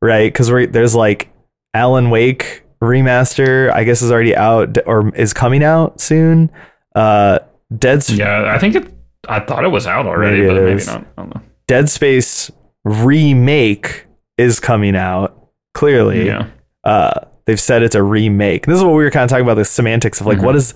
right? Because there's like Alan Wake remaster, I guess is already out or is coming out soon. Uh, Dead Sp- Yeah, I think it. I thought it was out already, Maybe but maybe is. not. I don't know. Dead Space remake is coming out. Clearly, Yeah. uh, they've said it's a remake. This is what we were kind of talking about the semantics of like what is,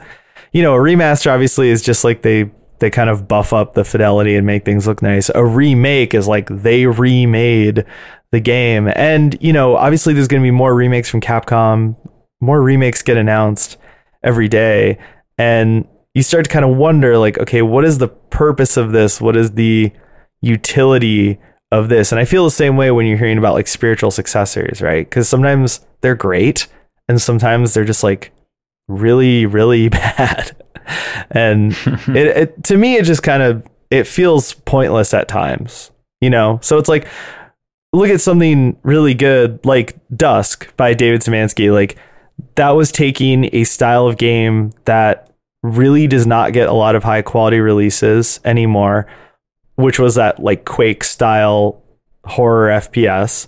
you know, a remaster obviously is just like they they kind of buff up the fidelity and make things look nice. A remake is like they remade the game, and you know, obviously there's going to be more remakes from Capcom. More remakes get announced every day, and you start to kind of wonder like, okay, what is the purpose of this? What is the utility of this? And I feel the same way when you're hearing about like spiritual successors, right? Because sometimes they're great and sometimes they're just like really, really bad. And it, it to me it just kind of it feels pointless at times, you know? So it's like look at something really good like Dusk by David Szymanski. Like that was taking a style of game that really does not get a lot of high quality releases anymore, which was that like Quake style horror FPS,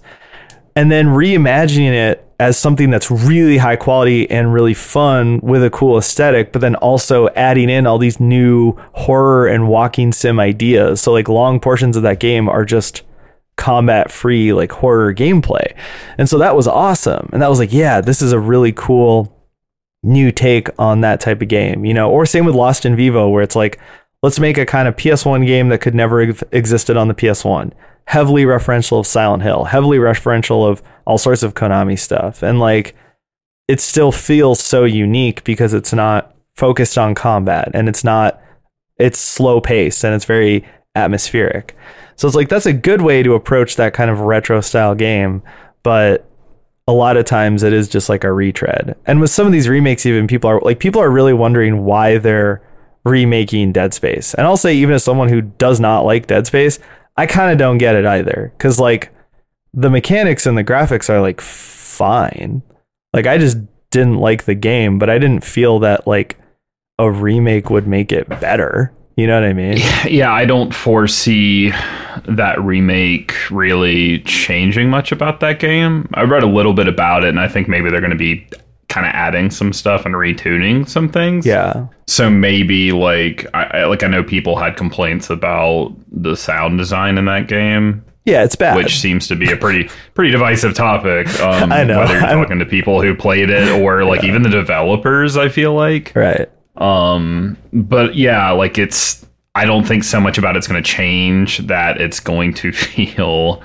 and then reimagining it as something that's really high quality and really fun with a cool aesthetic, but then also adding in all these new horror and walking sim ideas. So like long portions of that game are just combat free like horror gameplay. And so that was awesome. And that was like, yeah, this is a really cool new take on that type of game, you know, or same with Lost in Vivo, where it's like, let's make a kind of PS1 game that could never have existed on the PS1. Heavily referential of Silent Hill, heavily referential of all sorts of Konami stuff. And like, it still feels so unique because it's not focused on combat and it's not, it's slow paced and it's very atmospheric. So it's like, that's a good way to approach that kind of retro style game. But a lot of times it is just like a retread. And with some of these remakes, even people are like, people are really wondering why they're remaking Dead Space. And I'll say, even as someone who does not like Dead Space, I kind of don't get it either. Cause like the mechanics and the graphics are like fine. Like I just didn't like the game, but I didn't feel that like a remake would make it better. You know what I mean? Yeah, I don't foresee that remake really changing much about that game. I read a little bit about it, and I think maybe they're going to be kind of adding some stuff and retuning some things. Yeah. So maybe like I I- like I know people had complaints about the sound design in that game, Yeah, it's bad. which seems to be a pretty pretty divisive topic. Um, I know. whether you're I'm- talking to people who played it or like even the developers. I feel like right. um, but yeah, like it's I don't think so much about it's going to change that it's going to feel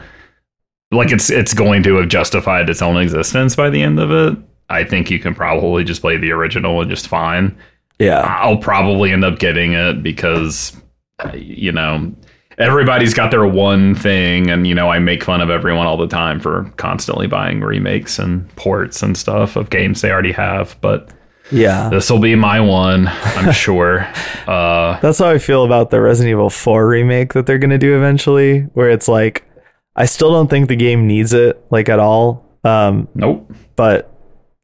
like it's it's going to have justified its own existence by the end of it. I think you can probably just play the original and just fine. Yeah. I'll probably end up getting it because uh, you know everybody's got their one thing and you know I make fun of everyone all the time for constantly buying remakes and ports and stuff of games they already have, but Yeah. this will be my one, I'm sure. Uh, That's how I feel about the Resident Evil 4 remake that they're going to do eventually, where it's like, I still don't think the game needs it, like at all. Um, nope. but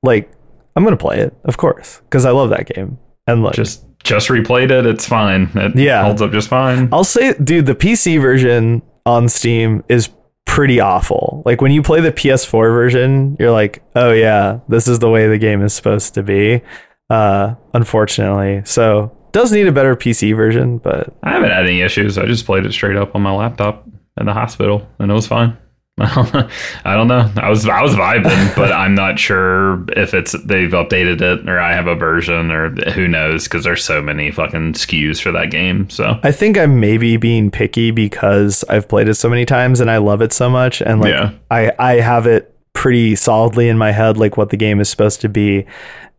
like, I'm going to play it, of course, because I love that game. And like, Just just replayed it. It's fine. It Yeah. holds up just fine. I'll say, dude, the PC version on Steam is pretty awful. Like, when you play the PS4 version, you're like, oh, yeah, this is the way the game is supposed to be, uh, unfortunately. So, does need a better PC version, but I haven't had any issues. I just played it straight up on my laptop in the hospital, and it was fine. I don't know. I was I was vibing, but I'm not sure if it's they've updated it or I have a version or who knows because there's so many fucking SKUs for that game. So I think I'm maybe being picky because I've played it so many times and I love it so much and like Yeah. I I have it pretty solidly in my head like what the game is supposed to be.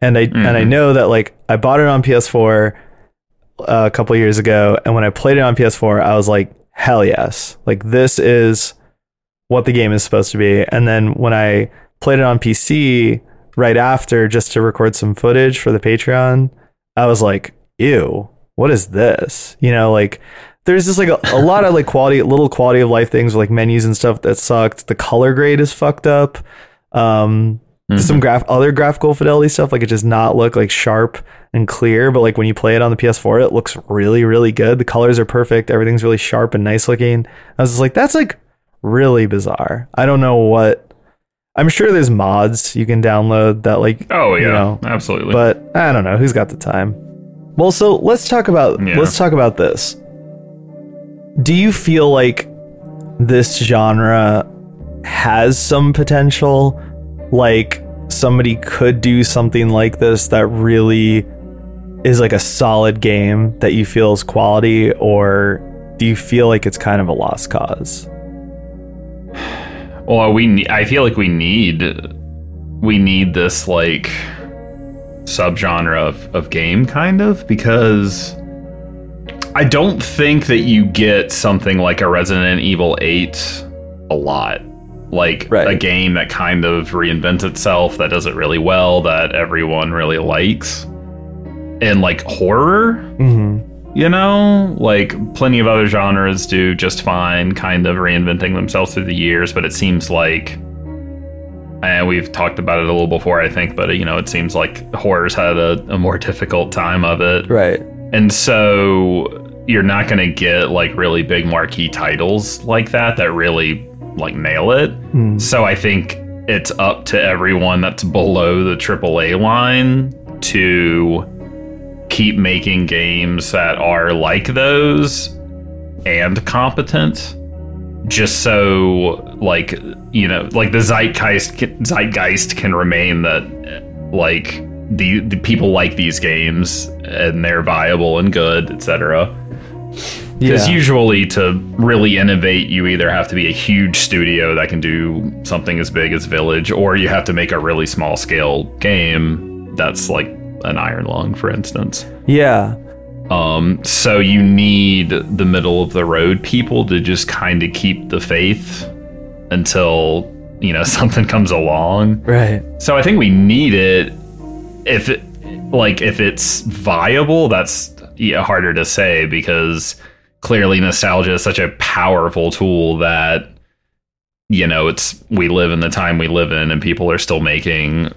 And I and I mm-hmm. know that like I bought it on PS4 uh, a couple years ago and when I played it on PS4 I was like hell yes. Like this is what the game is supposed to be. And then when I played it on PC right after just to record some footage for the Patreon, I was like, ew, what is this? You know, like there's just like a, a lot of like quality, little quality of life things, like menus and stuff that sucked. The color grade is fucked up. Um, Mm-hmm. some graph other graphical fidelity stuff like it does not look like sharp and clear but like when you play it on the ps4 it looks really really good the colors are perfect everything's really sharp and nice looking i was just like that's like really bizarre. I don't know what i'm sure there's mods you can download that like Oh yeah, you know, absolutely. but i don't know who's got the time? Well so let's talk about Yeah. let's talk about this. Do you feel like this genre has some potential? Like somebody could do something like this that really is like a solid game that you feel is quality or do you feel like it's kind of a lost cause Well, we ne- I feel like we need we need this like subgenre of, of game kind of because I don't think that you get something like a Resident Evil 8 a lot. Like Right. a game that kind of reinvents itself, that does it really well, that everyone really likes. And like horror, mm-hmm. You know like plenty of other genres do just fine kind of reinventing themselves through the years but it seems like and we've talked about it a little before i think but you know it seems like horror's had a, a more difficult time of it. Right. And so you're not going to get like really big marquee titles like that that really like nail it. Mm. so I think it's up to everyone that's below the AAA line to keep making games that are like those and competent. Just so, like you know, like the zeitgeist zeitgeist can remain that like the, the people like these games and they're viable and good, etc. Because yeah. usually, to really innovate, you either have to be a huge studio that can do something as big as Village, or you have to make a really small scale game that's like an Iron Lung, for instance. yeah Um, so you need the middle of the road people to just kind of keep the faith until you know something comes along. right So I think we need it. If it, like, if it's viable, that's yeah, harder to say because clearly nostalgia is such a powerful tool that you know it's we live in the time we live in, and people are still making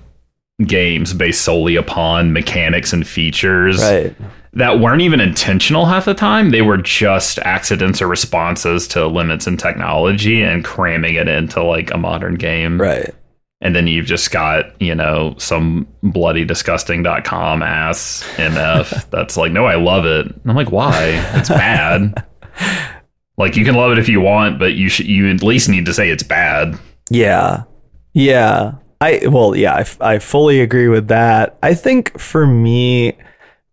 games based solely upon mechanics and features right. that weren't even intentional half the time. They were just accidents or responses to limits in technology and cramming it into like a modern game. Right. And then you've just got you know some bloody disgusting.com ass mf that's like no i love it. And i'm like why? It's bad. Like you can love it if you want but you should you at least need to say it's bad. Yeah. Yeah. I well, yeah, I, f- I fully agree with that. I think for me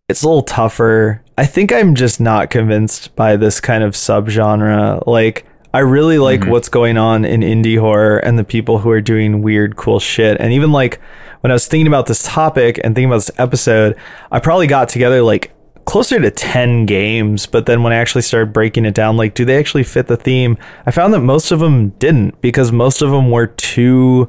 it's a little tougher. I think I'm just not convinced by this kind of subgenre. Like I really like Mhm. what's going on in indie horror and the people who are doing weird cool shit. And even like when I was thinking about this topic and thinking about this episode, I probably got together like closer to 10 games but then when i actually started breaking it down like do they actually fit the theme i found that most of them didn't because most of them were too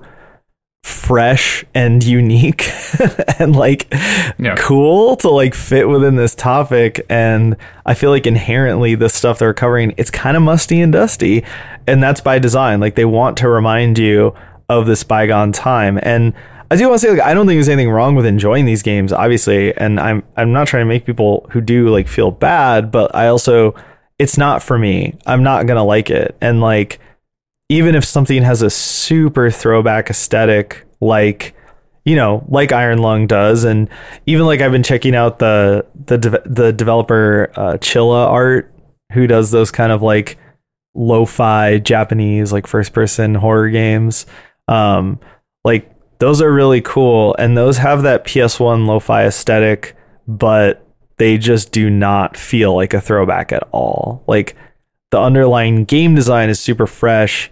fresh and unique and like Yeah. cool to like fit within this topic. And i feel like inherently the stuff they're covering it's kind of musty and dusty. And that's by design. Like they want to remind you of this bygone time. And I do want to say, like, I don't think there's anything wrong with enjoying these games, obviously, and I'm I'm not trying to make people who do like feel bad, but I also, it's not for me. I'm not gonna like it, and like, even if something has a super throwback aesthetic, like you know, like Iron Lung does, and even like I've been checking out the the de- the developer uh, Chilla Art, who does those kind of like lo-fi Japanese like first person horror games. Um, like those are really cool, and those have that PS1 lo-fi aesthetic, but they just do not feel like a throwback at all. Like the underlying game design is super fresh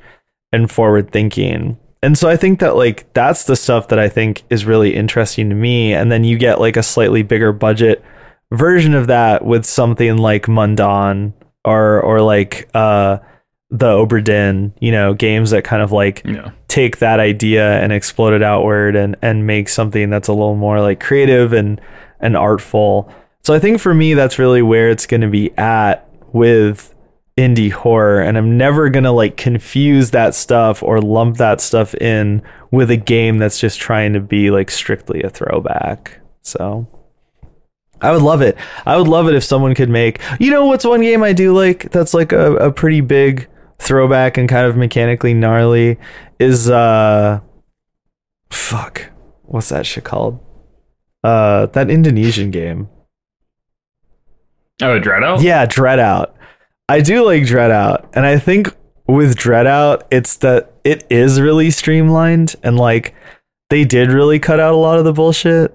and forward thinking. And so I think that like that's the stuff that I think is really interesting to me. And then you get like a slightly bigger budget version of that with something like Mundaun or or like uh the Oberdin, you know, games that kind of like Yeah. take that idea and explode it outward and and make something that's a little more like creative and and artful. So I think for me that's really where it's going to be at with indie horror and I'm never going to like confuse that stuff or lump that stuff in with a game that's just trying to be like strictly a throwback. So I would love it. I would love it if someone could make. You know what's one game I do like that's like a, a pretty big throwback and kind of mechanically gnarly is uh fuck. What's that shit called? Uh that Indonesian game. Oh, DreadOut? Yeah, DreadOut. I do like DreadOut, and I think with DreadOut, it's that it is really streamlined and like they did really cut out a lot of the bullshit.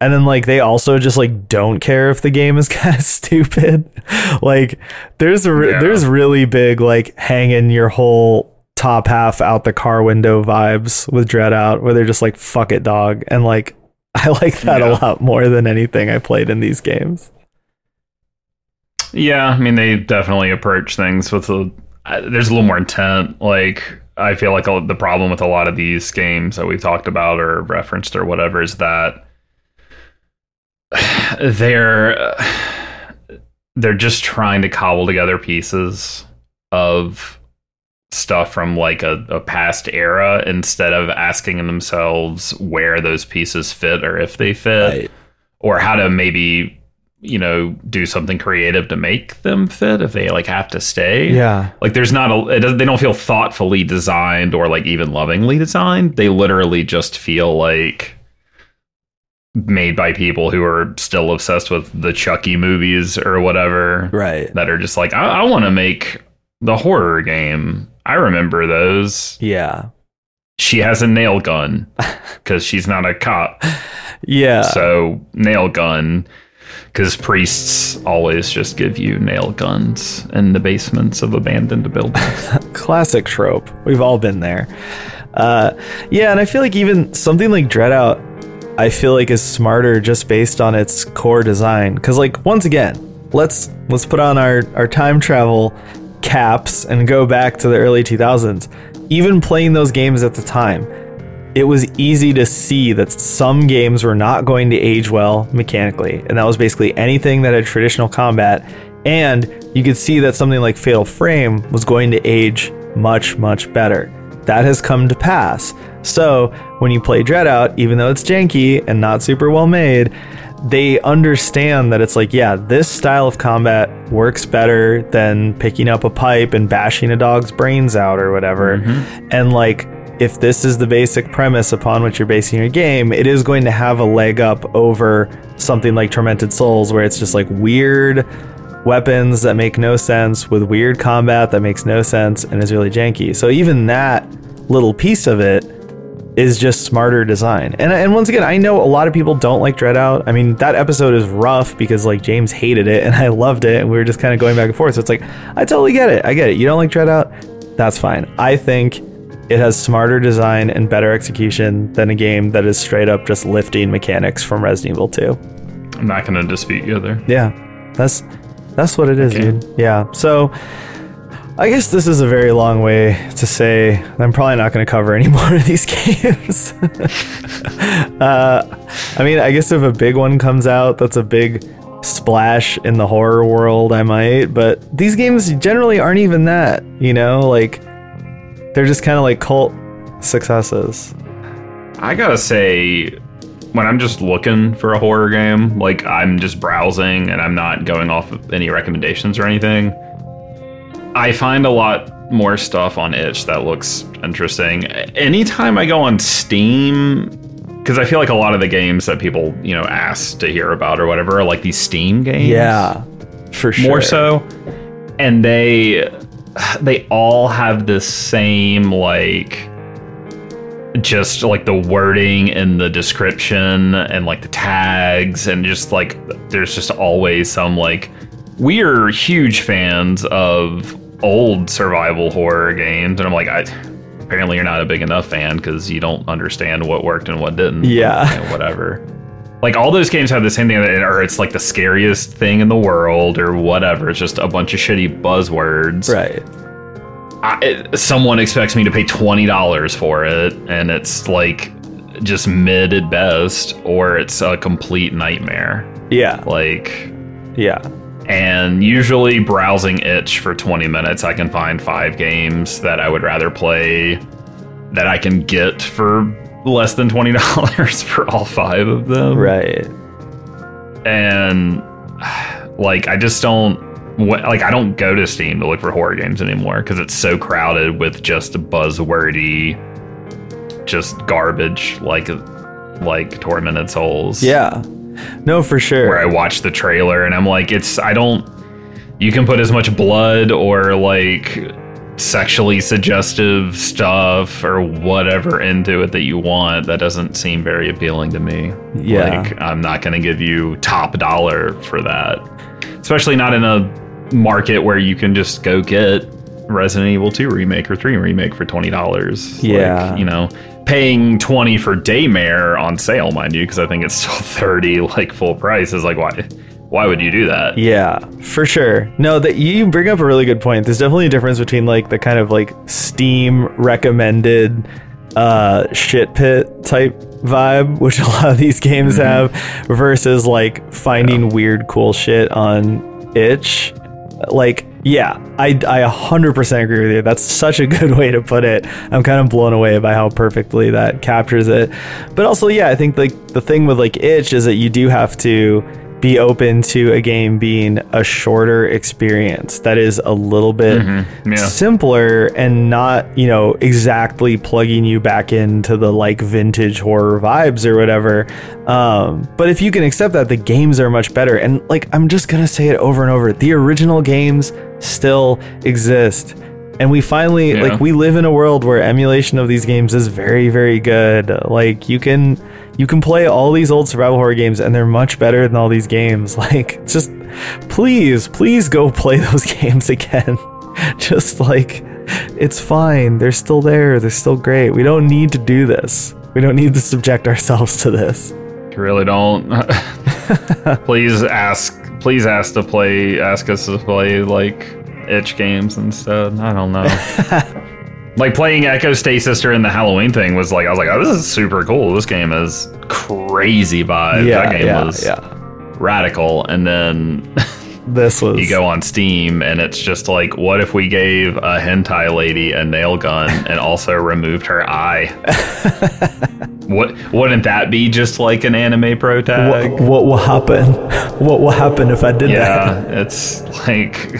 And then like they also just like don't care if the game is kind of stupid. like there's re- Yeah. there's really big like hanging your whole top half out the car window vibes with DreadOut where they're just like fuck it dog and like I like that a lot more than anything I played in these games. Yeah, I mean they definitely approach things with a. There's a little more intent. Like I feel like the problem with a lot of these games that we've talked about or referenced or whatever is that they're they're just trying to cobble together pieces of stuff from like a, a past era instead of asking themselves where those pieces fit or if they fit or how to maybe you know do something creative to make them fit if they like have to stay Yeah. like there's not a it doesn't, they don't feel thoughtfully designed or like even lovingly designed they literally just feel like made by people who are still obsessed with the chucky movies or whatever Right. that are just like i, I want to make the horror game i remember those Yeah. she has a nail gun because she's not a cop Yeah. so nail gun, because priests always just give you nail guns in the basements of abandoned buildings. classic trope. We've all been there. Uh, yeah, and I feel like even something like DreadOut, I feel like is smarter just based on its core design. Because like once again, let's let's put on our our time travel caps and go back to the early 2000s. Even playing those games at the time, it was easy to see that some games were not going to age well mechanically, and that was basically anything that had traditional combat. And you could see that something like Fatal Frame was going to age much, much better. That has come to pass. So when you play DreadOut, even though it's janky and not super well made, they understand that it's like, yeah, this style of combat works better than picking up a pipe and bashing a dog's brains out or whatever. Mm-hmm. And like, if this is the basic premise upon which you're basing your game, it is going to have a leg up over something like Tormented Souls, where it's just like weird weapons that make no sense with weird combat that makes no sense and is really janky. So even that little piece of it is just smarter design. And and once again, I know a lot of people don't like DreadOut. I mean, that episode is rough because like James hated it and I loved it and we were just kind of going back and forth. So it's like I totally get it. I get it. You don't like DreadOut? That's fine. I think it has smarter design and better execution than a game that is straight up just lifting mechanics from Resident Evil 2. I'm not going to dispute you there. Yeah, that's that's what it is, Okay. dude. Yeah. So I guess this is a very long way to say I'm probably not going to cover any more of these games. uh, I mean, I guess if a big one comes out, that's a big splash in the horror world. I might, but these games generally aren't even that. You know, like they're just kind of like cult successes. I got to say, when I'm just looking for a horror game, like I'm just browsing and I'm not going off of any recommendations or anything, I find a lot more stuff on itch that looks interesting. Anytime I go on Steam, because I feel like a lot of the games that people, you know, ask to hear about or whatever are like these Steam games. Yeah, for sure. more so and they they all have the same like just like the wording and the description and like the tags and just like there's just always some like we're huge fans of old survival horror games and i'm like i apparently you're not a big enough fan because you don't understand what worked and what didn't Yeah. Whatever like all those games have the same thing, or it's like the scariest thing in the world, or whatever. It's just a bunch of shitty buzzwords. Right. I, it, someone expects me to pay twenty dollars for it, and it's like just mid at best, or it's a complete nightmare. Yeah. Like, Yeah. and usually browsing itch for 20 minutes i can find five games that i would rather play that i can get for less than $20 for all five of them Right. and like i just don't like i don't go to steam to look for horror games anymore because it's so crowded with just buzzwordy just garbage like like tormented souls Yeah. No, for sure. where I watch the trailer and I'm like, it's I don't. You can put as much blood or like sexually suggestive stuff or whatever into it that you want. That doesn't seem very appealing to me. Yeah. Like I'm not going to give you top dollar for that, especially not in a market where you can just go get Resident Evil 2 remake or 3 remake for twenty dollars. Yeah. like, you know, paying twenty for Daymare on sale, mind you, because I think it's still thirty, like full price. Is like why? Why would you do that? Yeah, for sure. No, that you bring up a really good point. There's definitely a difference between like the kind of like Steam recommended uh shit pit type vibe, which a lot of these games have, versus like finding weird cool shit on itch. Like, yeah, I I 100% agree with you. That's such a good way to put it. I'm kind of blown away by how perfectly that captures it. But also, yeah, I think like the thing with like itch is that you do have to be open to a game being a shorter experience that is a little bit Yeah. simpler and not, you know, exactly plugging you back into the like vintage horror vibes or whatever. Um, but if you can accept that, the games are much better. And like, I'm just going to say it over and over the original games still exist. And we finally, Yeah. like, we live in a world where emulation of these games is very, very good. Like, you can. You can play all these old survival horror games and they're much better than all these games. Like, just please, please go play those games again. just like, it's fine. They're still there. They're still great. We don't need to do this. We don't need to subject ourselves to this. You really don't. please ask. Please ask to play. Ask us to play like itch games instead. I don't know. Like playing Echo Stay Sister in the Halloween thing was like I was like, oh, this is super cool. This game is crazy vibe. yeah, that game yeah, was yeah. radical. And then This was. you go on Steam and it's just like, what if we gave a hentai lady a nail gun and also removed her eye? what wouldn't that be just like an anime pro tag? what, what will happen? What will happen if I did that? Yeah, it's like?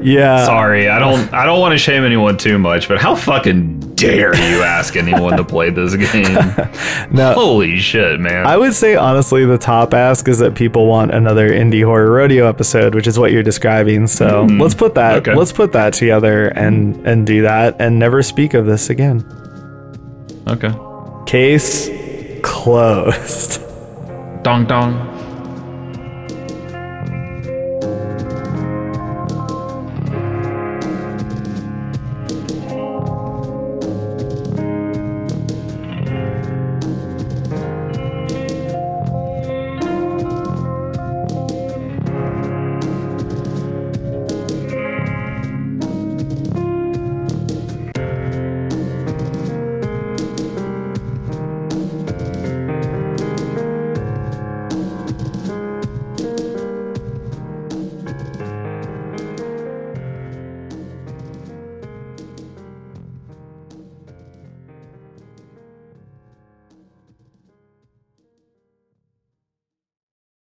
Yeah. sorry, I don't I don't want to shame anyone too much, but how fucking dare you ask anyone to play this game? No. Holy shit, man. I would say honestly, the top ask is that people want another indie horror rodeo episode, which is what you're describing. So hmm. let's put that okay. let's put that together and and do that and never speak of this again. okay. Case closed. Dong dong.